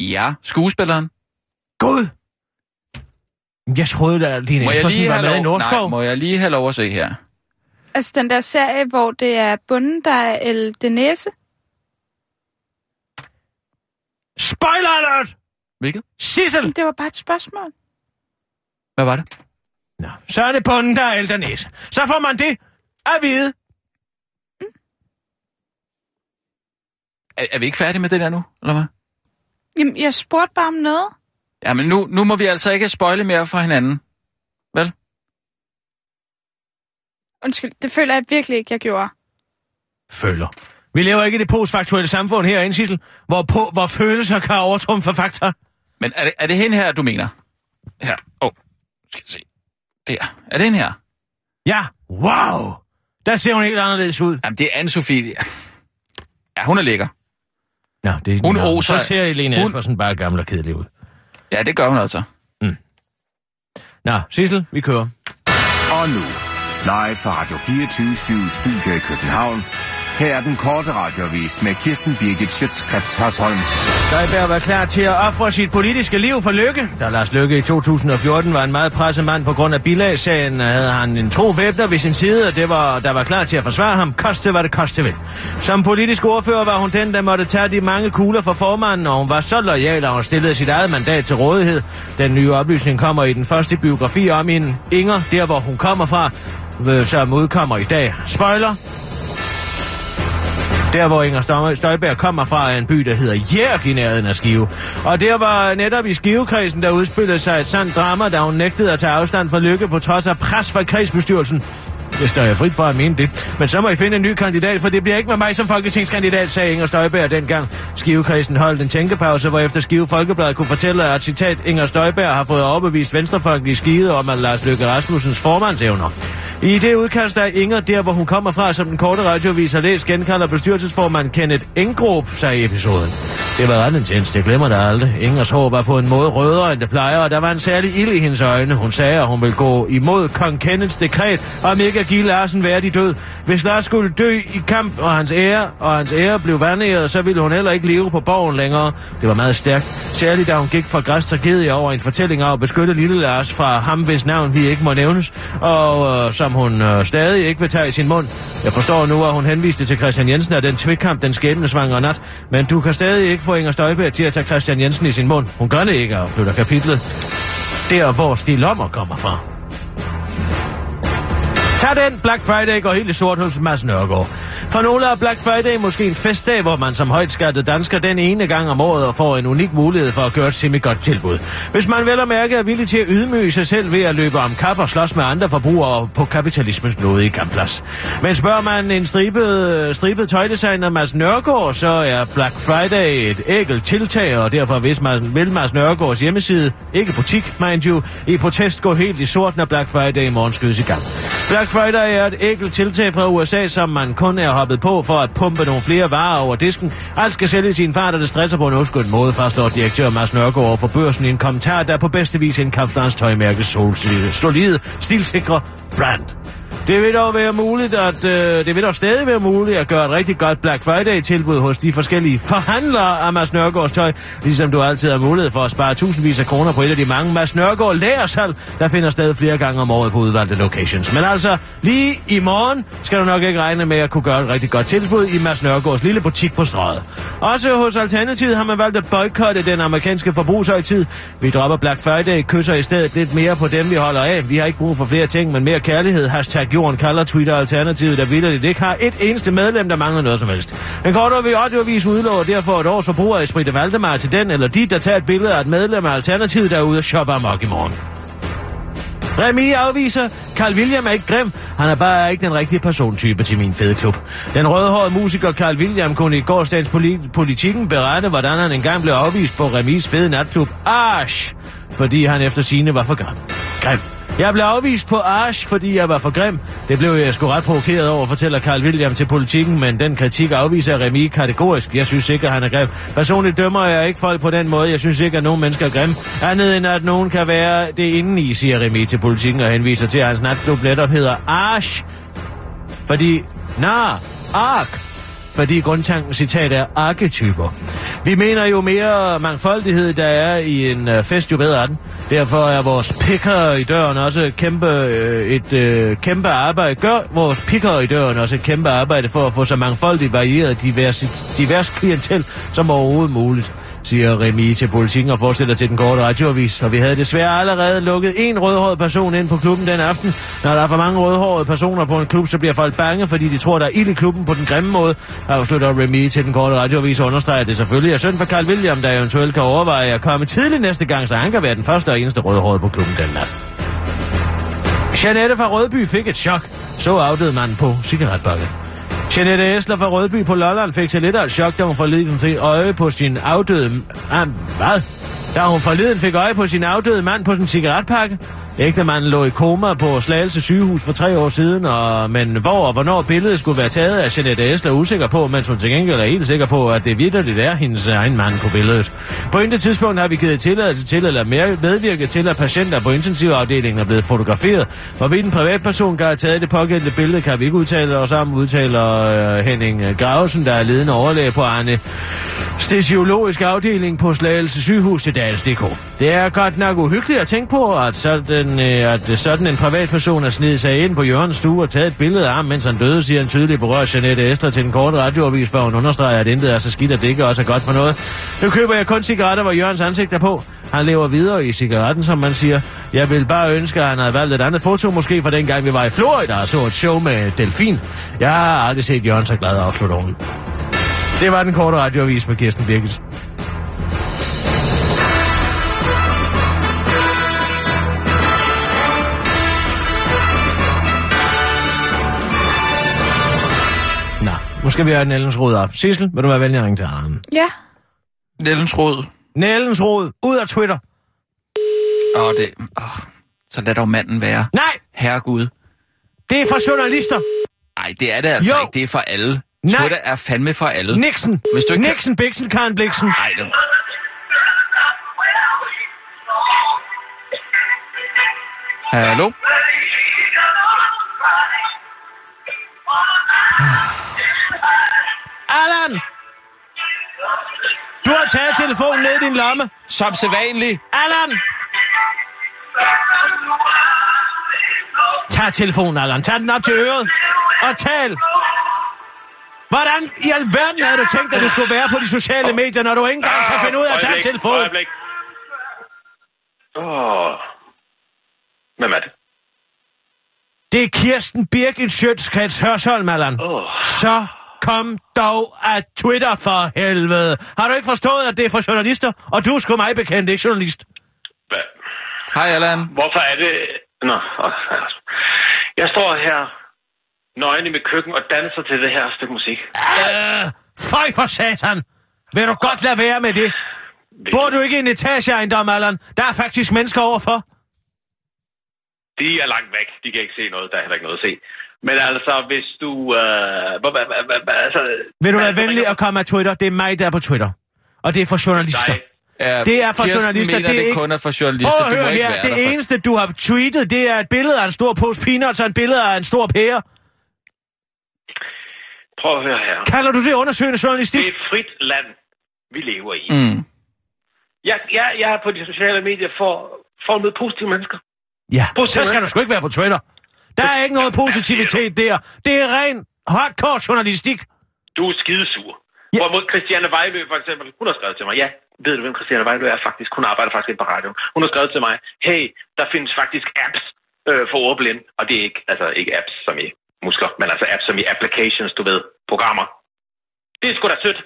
Ja, skuespilleren. Gud! Jeg troede at jeg Espersen lige var med i lov, nej, Nordskov. må jeg lige have lov at se her? Altså den der serie, hvor det er bunden, der er El Denese. Spoiler alert! Hvilket? Sissel! Det var bare et spørgsmål. Hvad var det? Nå, så er det bunden, der er ældernæse. Så får man det at vide. Er, er vi ikke færdige med det der nu, eller hvad? Jamen, jeg spurgte bare om noget. Ja, men nu, nu må vi altså ikke spoile mere for hinanden. Vel? Undskyld, det føler jeg virkelig ikke, jeg gjorde. Føler. Vi lever ikke i det postfaktuelle samfund herinde, Sissel, hvor, på, hvor følelser kan overtrumfe fakta. Men er det, er det hende her, du mener? Her. Åh, oh, skal jeg se. Der. Er det hende her? Ja, wow! Der ser hun helt anderledes ud. Jamen, det er Anne-Sophie. Ja, hun er lækker. Nå, det er Hun nå, oser- Så ser Helene hun- Espersen bare gammel og kedelig ud. Ja, det gør hun altså. Nå, Sissel, vi kører. Og nu, live fra Radio 24 Studio i København. Her er den korte radiovis med Kirsten Birgit Schøtzgrads Hasholm. Støjberg var klar til at ofre sit politiske liv for Lykke. Da Lars Lykke i 2014 var en meget presset mand på grund af bilagssagen, havde han en tro væbner ved sin side, og det var, der var klar til at forsvare ham, koste hvad det koste vil. Som politisk ordfører var hun den, der måtte tage de mange kugler for formanden, og hun var så lojal, at hun stillede sit eget mandat til rådighed. Den nye oplysning kommer i den første biografi om hende, Inger, der hvor hun kommer fra, øh, som udkommer i dag. Spoiler, der, hvor Inger Støjberg kommer fra, er en by, der hedder Jærk i nærheden af Skive. Og der var netop i Skivekredsen, der udspillede sig et sandt drama, da hun nægtede at tage afstand fra Lykke på trods af pres fra kredsbestyrelsen. Det står er frit for at mene det. Men så må I finde en ny kandidat, for det bliver ikke med mig som folketingskandidat, sagde Inger Støjberg dengang. Skivekredsen holdt en tænkepause, hvor efter Skive Folkeblad kunne fortælle, at citat Inger Støjberg har fået overbevist Venstrefolk i Skive om, at Lars Løkke Rasmussens formandsevner. I det udkast er Inger, der hvor hun kommer fra, som den korte radiovis har læst, genkalder bestyrelsesformand Kenneth Engrup sig i episoden. Det var ret intens, det glemmer der aldrig. Ingers hår var på en måde rødere, end det plejer, og der var en særlig ild i hendes øjne. Hun sagde, at hun ville gå imod kong Kenneths dekret om ikke at give Larsen værdig død. Hvis Lars skulle dø i kamp, og hans ære, og hans ære blev vandæret, så ville hun heller ikke leve på borgen længere. Det var meget stærkt, særligt da hun gik fra græs tragedie over en fortælling af at beskytte lille Lars fra ham, hvis navn vi ikke må nævnes, og øh, som hun øh, stadig ikke vil tage i sin mund. Jeg forstår nu, at hun henviste til Christian Jensen af den tvikkamp den skæbnesvangre nat, men du kan stadig ikke få Inger Støjberg til at tage Christian Jensen i sin mund. Hun gør det ikke, og flytter kapitlet. Der, hvor Stig Lommer kommer fra. Tag den. Black Friday går helt i sort hos Mads Nørgaard. For nogle er Black Friday måske en festdag, hvor man som højtskattet dansker den ene gang om året får en unik mulighed for at gøre et semi-godt tilbud. Hvis man vel og mærke er villig til at ydmyge sig selv ved at løbe om kap og slås med andre forbrugere på kapitalismens blodige kampplads. Men spørger man en stribet, stribet tøjdesigner Mads Nørgaard, så er Black Friday et ægelt tiltag, og derfor hvis man vil Mads Nørgaards hjemmeside, ikke butik, mind you, i protest gå helt i sort, når Black Friday i morgen skydes i gang. Black Friday er et ægelt tiltag fra USA, som man kun er hoppet på for at pumpe nogle flere varer over disken. Alt skal sælges i en fart, og det stresser på en udskudt måde, fastslår direktør Mads Nørgaard over for børsen i en kommentar, der på bedste vis indkapsler hans tøjmærke solide, solide, stilsikre brand. Det vil dog være muligt at øh, det vil dog stadig være muligt at gøre et rigtig godt Black Friday tilbud hos de forskellige forhandlere af Mads Nørgaards tøj, ligesom du altid har mulighed for at spare tusindvis af kroner på et af de mange Mads Nørgaard lagersalg, der finder sted flere gange om året på udvalgte locations. Men altså, lige i morgen skal du nok ikke regne med at kunne gøre et rigtig godt tilbud i Mads Nørgaards lille butik på strøget. Også hos Alternativet har man valgt at boykotte den amerikanske forbrugshøjtid. Vi dropper Black Friday, kysser i stedet lidt mere på dem, vi holder af. Vi har ikke brug for flere ting, men mere kærlighed. Hashtag jorden kalder Twitter Alternativet, der vildt ikke har et eneste medlem, der mangler noget som helst. En kort radioavis udlover derfor et års forbrug i Esprit Valdemar til den eller de, der tager et billede af et medlem af Alternativet, der er ude og shoppe amok i morgen. Remy afviser, Carl William er ikke grim, han er bare ikke den rigtige persontype til min fede klub. Den rødhårede musiker Carl William kunne i gårsdagens poli- politikken berette, hvordan han engang blev afvist på Remis fede natklub Ash, fordi han efter sine var for grim. Grim. Jeg blev afvist på Arsch, fordi jeg var for grim. Det blev jeg sgu ret provokeret over, fortæller Carl William til politikken, men den kritik afviser Remi kategorisk. Jeg synes ikke, at han er grim. Personligt dømmer jeg ikke folk på den måde. Jeg synes ikke, at nogen mennesker er grim. Andet end, at nogen kan være det indeni, siger Remi til politikken og henviser til, at hans natklub netop hedder Arsch. Fordi, na, ark, fordi grundtanken citat er arketyper. Vi mener jo mere mangfoldighed, der er i en øh, fest, jo bedre er den. Derfor er vores picker i døren også kæmpe, øh, et øh, kæmpe arbejde. Gør vores picker i døren også et kæmpe arbejde for at få så mangfoldigt varieret divers, divers klientel som overhovedet muligt siger Remi til politikken og fortsætter til den korte radioavis. Og vi havde desværre allerede lukket en rødhåret person ind på klubben den aften. Når der er for mange rødhårede personer på en klub, så bliver folk bange, fordi de tror, der er ild i klubben på den grimme måde. Afslutter Remi til den korte radioavis og understreger, at det selvfølgelig er synd for Carl William, der eventuelt kan overveje at komme tidlig næste gang, så han kan være den første og eneste rødhårede på klubben den nat. Jeanette fra Rødby fik et chok. Så afdøde man på cigaretbakke. Jeanette Esler fra Rødby på Lolland fik til lidt af et chok, da hun forleden fik øje på sin afdøde... Ah, hvad? Da hun forleden fik øje på sin afdøde mand på sin cigaretpakke. Ægtemanden lå i koma på Slagelse sygehus for tre år siden, og, men hvor og hvornår billedet skulle være taget, er Jeanette Esler usikker på, mens hun til gengæld er helt sikker på, at det vidderligt er hendes egen mand på billedet. På intet tidspunkt har vi givet tilladelse til eller medvirket til, at patienter på intensivafdelingen er blevet fotograferet. Hvorvidt en privatperson kan have taget det pågældende billede, kan vi ikke udtale os om, udtaler øh, Henning Gravesen, der er ledende overlæge på Arne Stesiologisk afdeling på Slagelse sygehus til Dals.dk. Det er godt nok uhyggeligt at tænke på, at så øh, den, øh, at sådan en privatperson er snedet sig ind på Jørgens stue og taget et billede af ham, mens han døde, siger en tydelig berørt Jeanette Estre til en kort radioavis, for hun understreger, at intet er så skidt, at det ikke også er godt for noget. Nu køber jeg kun cigaretter, hvor Jørgens ansigt er på. Han lever videre i cigaretten, som man siger. Jeg vil bare ønske, at han havde valgt et andet foto, måske fra dengang vi var i Florida og så et show med Delfin. Jeg har aldrig set Jørgen så glad afslutte hun. Det var den korte radioavis med Kirsten Birgit. Nu skal vi have Nellens rod op. Sissel, vil du være venlig at ringe til Arne? Ja. Nellens råd. Nellens rod, ud af Twitter. Åh, det... Åh, så lad dog manden være. Nej, Herregud. det er for journalister. Nej, det er det altså Jo. ikke. Det er for alle. Nej. Twitter er fandme for alle. Nixon. Hvis du ikke kan- Nixon, Bixen, Karen Bliksen. Nej, det... Hallo? Allan! Du har taget telefonen ned i din lomme. Som sædvanligt. Allan! Tag telefonen, Allan. Tag den op til øret. Og tal. Hvordan i alverden havde du tænkt, at du skulle være på de sociale medier, når du ikke engang kan finde ud af at tage telefonen? Øjeblik. Åh. Hvem er det? Det er Kirsten Birgit Sjøtskrets Hørsholm, Allan. Åh. Så kom dog af Twitter for helvede. Har du ikke forstået, at det er for journalister? Og du er sgu mig bekendt, ikke journalist. Hvad? Hej, Allan. Hvorfor er det... Nå, jeg står her nøgen i mit køkken og danser til det her stykke musik. Øh, føj for satan! Vil du godt lade være med det? Bor du ikke i en etageejendom, Allan? Der er faktisk mennesker overfor. De er langt væk. De kan ikke se noget. Der er heller ikke noget at se. Men altså, hvis du... Øh, altså, Vil du være venlig at komme af Twitter? Det er mig, der er på Twitter. Og det er for journalister. Nej. Ja, Det er for Kirsten journalister, mener, det er det, ikke- kun er for journalister. Prøv at høre her. Det eneste, du har tweetet, det er et billede af en stor pose peanuts og en billede af en stor pære. Prøv at høre her. Kalder du det undersøgende journalistik? Det er et frit land, vi lever i. Mm. Jeg, jeg, jeg er på de sociale medier for, for at møde positive mennesker. Ja, Positive så skal du sgu ikke være på Twitter. Der er ikke noget positivitet der. Det er ren hardcore journalistik. Du er skidesur. Ja. Hvorimod Christiane Vejlø for eksempel, hun har skrevet til mig, ja, ved du hvem Christiane Vejlø er faktisk? Hun arbejder faktisk ikke på radio. Hun har skrevet til mig, hey, der findes faktisk apps øh, for ordblinde, og det er ikke, altså ikke apps som i muskler, men altså apps som i applications, du ved, programmer. Det er sgu da sødt.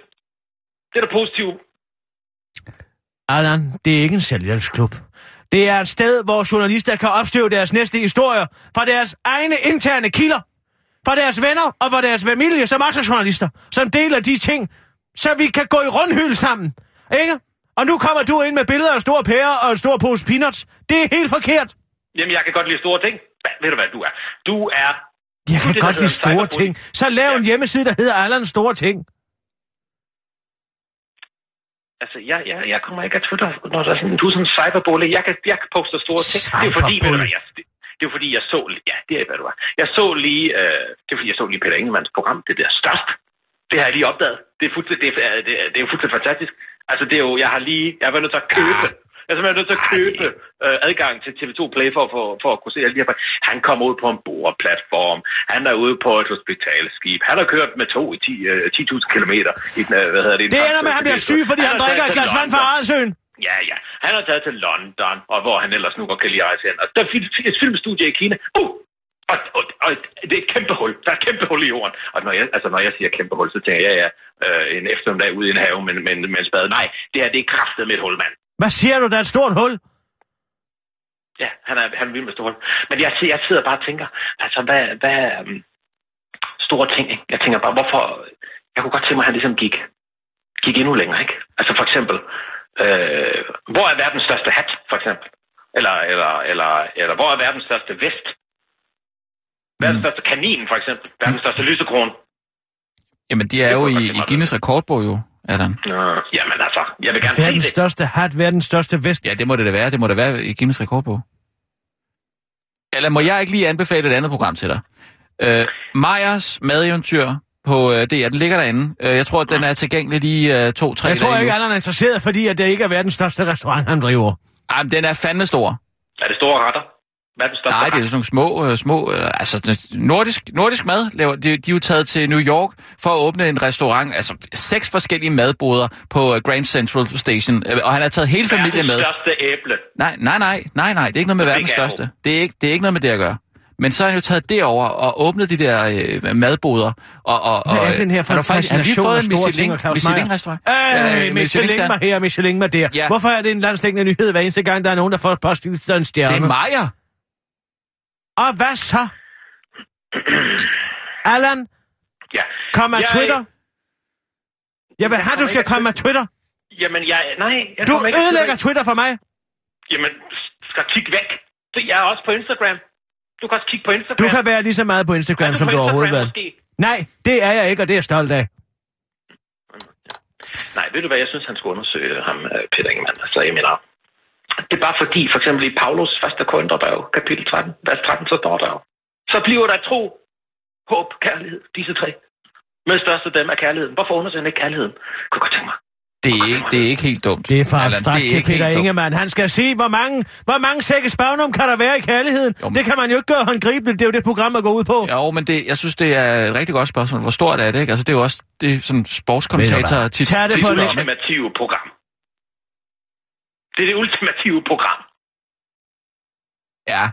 Det er da positivt. Allan, det er ikke en selvhjælpsklub. Det er et sted, hvor journalister kan opstøve deres næste historier fra deres egne interne kilder. Fra deres venner og fra deres familie, som også er journalister. Som deler de ting, så vi kan gå i rundhyl sammen. Ikke? Og nu kommer du ind med billeder af en stor pære og en stor pose peanuts. Det er helt forkert. Jamen, jeg kan godt lide store ting. Ved du hvad du er? Du er... Jeg kan godt lide store ting. Så lav en Ja. hjemmeside, der hedder Allan Store Ting. Altså, jeg, jeg, jeg kommer ikke af Twitter, når der er sådan, du er sådan en cyberbully. Jeg kan, jeg kan poste store ting. Det er fordi, ved du jeg, det, det er fordi, jeg så... Ja, det er, hvad du er. Jeg så lige... Øh, det er fordi, jeg så lige Peter Ingemanns program, det der størst. Det har jeg lige opdaget. Det er fuldstændig, det er, det er, det er jo fuldstændig fantastisk. Altså, det er jo... Jeg har lige... Jeg har været nødt til at købe... Jeg er simpelthen nødt til at købe øh, adgang til TV2 Play for, for, for at kunne se alle de her... Han kommer ud på en boreplatform. Han er ude på et hospitalskib. Han har kørt med tog i 10 øh, 10.000 km i den, øh, hvad hedder det? Det ender med, at han bliver syg, fordi han har drikker et glas vand fra. Arlsøen. Ja, ja. Han er taget til London, og hvor han ellers nu godt kan lide at rejse hen. Og der er et filmstudie i Kina. Uh! Og, og, og, det er et kæmpe hul. Der er et kæmpe hul i jorden. Og når jeg, altså, når jeg siger kæmpe hul, så tænker jeg, ja, ja, øh, en eftermiddag ude i en have med, med, med en spade. Nej, det her, det er kraftet med et hul, mand. Hvad siger du? Der er et stort hul. Ja, han er, han er vild med store hul. Men jeg, jeg sidder bare og tænker, altså, hvad, hvad um, store ting, ikke? Jeg tænker bare, hvorfor... Jeg kunne godt tænke mig, at han ligesom gik, gik endnu længere, ikke? Altså for eksempel, øh, hvor er verdens største hat, for eksempel? Eller, eller, eller, eller hvor er verdens største vest? Verdens største kanin, for eksempel. Verdens største lysekrone. Jamen, de er Det jo i, i Guinness rekordbog jo, Adam. Øh, jamen altså, jeg vil gerne Verdens se det. største hat, verdens største vest. Ja, det må det da være. Det må da være i Guinness rekordbog. Eller må jeg ikke lige anbefale et andet program til dig? Øh, Majers madeventyr på øh, DR, den ligger derinde. Øh, jeg tror, at den er tilgængelig lige øh, to-tre Jeg tror dage ikke. Allan er interesseret, fordi at det ikke er verdens største restaurant, han driver. Ej, men den er fandme stor. Er det store retter? Verdens største Nej, det er sådan nogle små, øh, små øh, altså nordisk, nordisk mad. Laver, de, de er jo taget til New York for at åbne en restaurant, altså seks forskellige madboder på øh, Grand Central Station, og han har taget hele familien med. Verdens største æble. Nej, nej, nej, nej, nej, det er ikke noget med Det verdens største. Det er, ikke, det er ikke noget med det at gøre. Men så har han jo taget det over og åbnet de der øh, madboder. Og, og, Hvad og, er den her har lige fascination af en store Michelin, ting og Claus Meyer? Michelin-restaurant. Øh, Michelin mig her, Michelin mig der. Ja. Hvorfor er det en landstækkende nyhed hver eneste gang, der er nogen, der får påstillet en stjerne? Det er Majer. Og hvad så? Allan, Ja. kom af Jeg- Twitter. Jeg vil have, du skal komme af Twitter. Jamen, jeg... Nej, jeg Du ikke ødelægger. Twitter for mig. Jamen, skal kigge væk. Så jeg er også på Instagram. Du kan også kigge på Instagram. Du kan være lige så meget på Instagram, Er som på du overhovedet vil. måske? Nej, det er jeg ikke, og det er jeg stolt af. Nej, ved du hvad, jeg synes, han skulle undersøge ham, øh, Peter Ingemann. Altså, jeg mener, det er bare fordi, for eksempel i Paulus første Korintherbrev, kapitel 13, vers 13, så står der jo, så bliver der tro, håb, kærlighed, disse tre. Men største af dem er kærligheden. Hvorfor undersøger han ikke kærligheden? Kunne godt tænke mig. Det er, ikke, det er ikke helt dumt. Det er for abstrakt til ikke Peter. Ingemann. Han skal se, hvor mange, hvor mange sække spagnum kan der være i kærligheden. Jo, men- Det kan man jo ikke gøre håndgribeligt. Det er jo det program, der går ud på. Jo, men det, jeg synes, det er et rigtig godt spørgsmål. Hvor stort er det, ikke? Altså, det er jo også det er sådan sportskommentator tit, Tag det på? Ultimative program. Det er det ultimative program. Ja.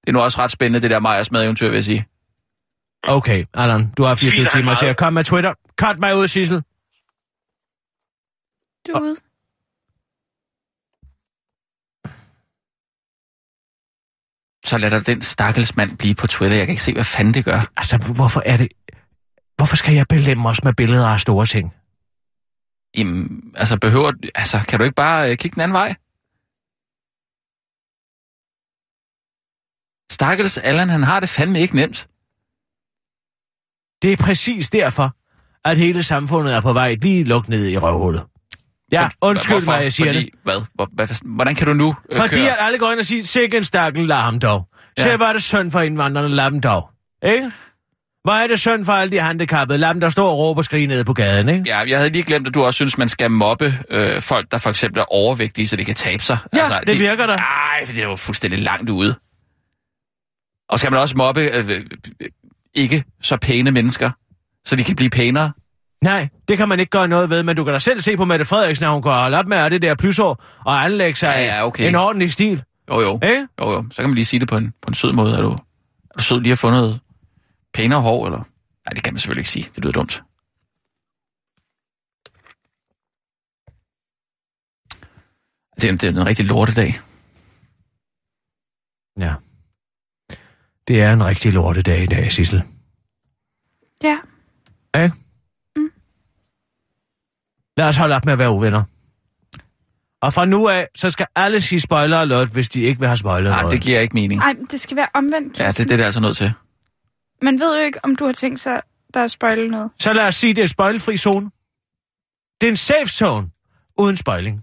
Det er nu også ret spændende, det der Majers madeventyr, vil jeg sige. Okay, Allan, du har 24 Sissel, han timer til at komme med Twitter. Cut mig ud, Sissel. Du er ude. Så lad dig den stakkels mand blive på Twitter. Jeg kan ikke se, hvad fanden det gør. Altså, hvorfor er det... Hvorfor skal jeg belemme os med billeder af store ting? Jamen, altså, behøver... Altså, kan du ikke bare øh, kigge den anden vej? Stakkels Allan, han har det fandme ikke nemt. Det er præcis derfor, at hele samfundet er på vej lige lukket ned i røvhullet. Ja, For- undskyld hvorfor? mig, jeg siger Fordi, det. Hvad? Hvor, hvad? Hvordan kan du nu øh, Fordi køre? at alle går ind og siger, sikke en stakkel, lad ham dog. Se, Ja. hvor er det synd for indvandrerne, lad dem dog. Ikke? Hvor er det synd for alle de handicappede, lad dem der står og råber og skriger nede på gaden, ikke? Ja, jeg havde lige glemt, at du også synes, man skal mobbe øh, folk, der for eksempel er overvægtige, så de kan tabe sig. Altså, Ja, det virker da. Nej, det er jo fuldstændig langt ude. Og skal man også mobbe øh, øh, ikke så pæne mennesker, så de kan blive pænere? Nej, det kan man ikke gøre noget ved, men du kan da selv se på Mette Frederiksen, at hun går op med det der plysår og anlægge sig Ja, ja, okay. en ordentlig stil. Jo, jo. Ikke? Jo, jo. Så kan man lige sige det på en, på en sød måde. Er du, er du sød lige at få noget pænere hår, eller? Nej, det kan man selvfølgelig ikke sige. Det lyder dumt. Det er, det er en rigtig lortedag. Ja. Det er en rigtig lortedag i dag, Sissel. Ja. Ikke? Lad os holde op med at være uvenner. Og fra nu af, så skal alle sige spoiler alert, hvis de ikke vil have spoiler Nej, det giver ikke mening. Nej, det skal være omvendt. Ja, det, det er det altså nødt til. Man ved jo ikke, om du har tænkt sig, der er spoilet noget. Så lad os sige, det er spøjlefri zone. Det er en safe zone, uden spoiling.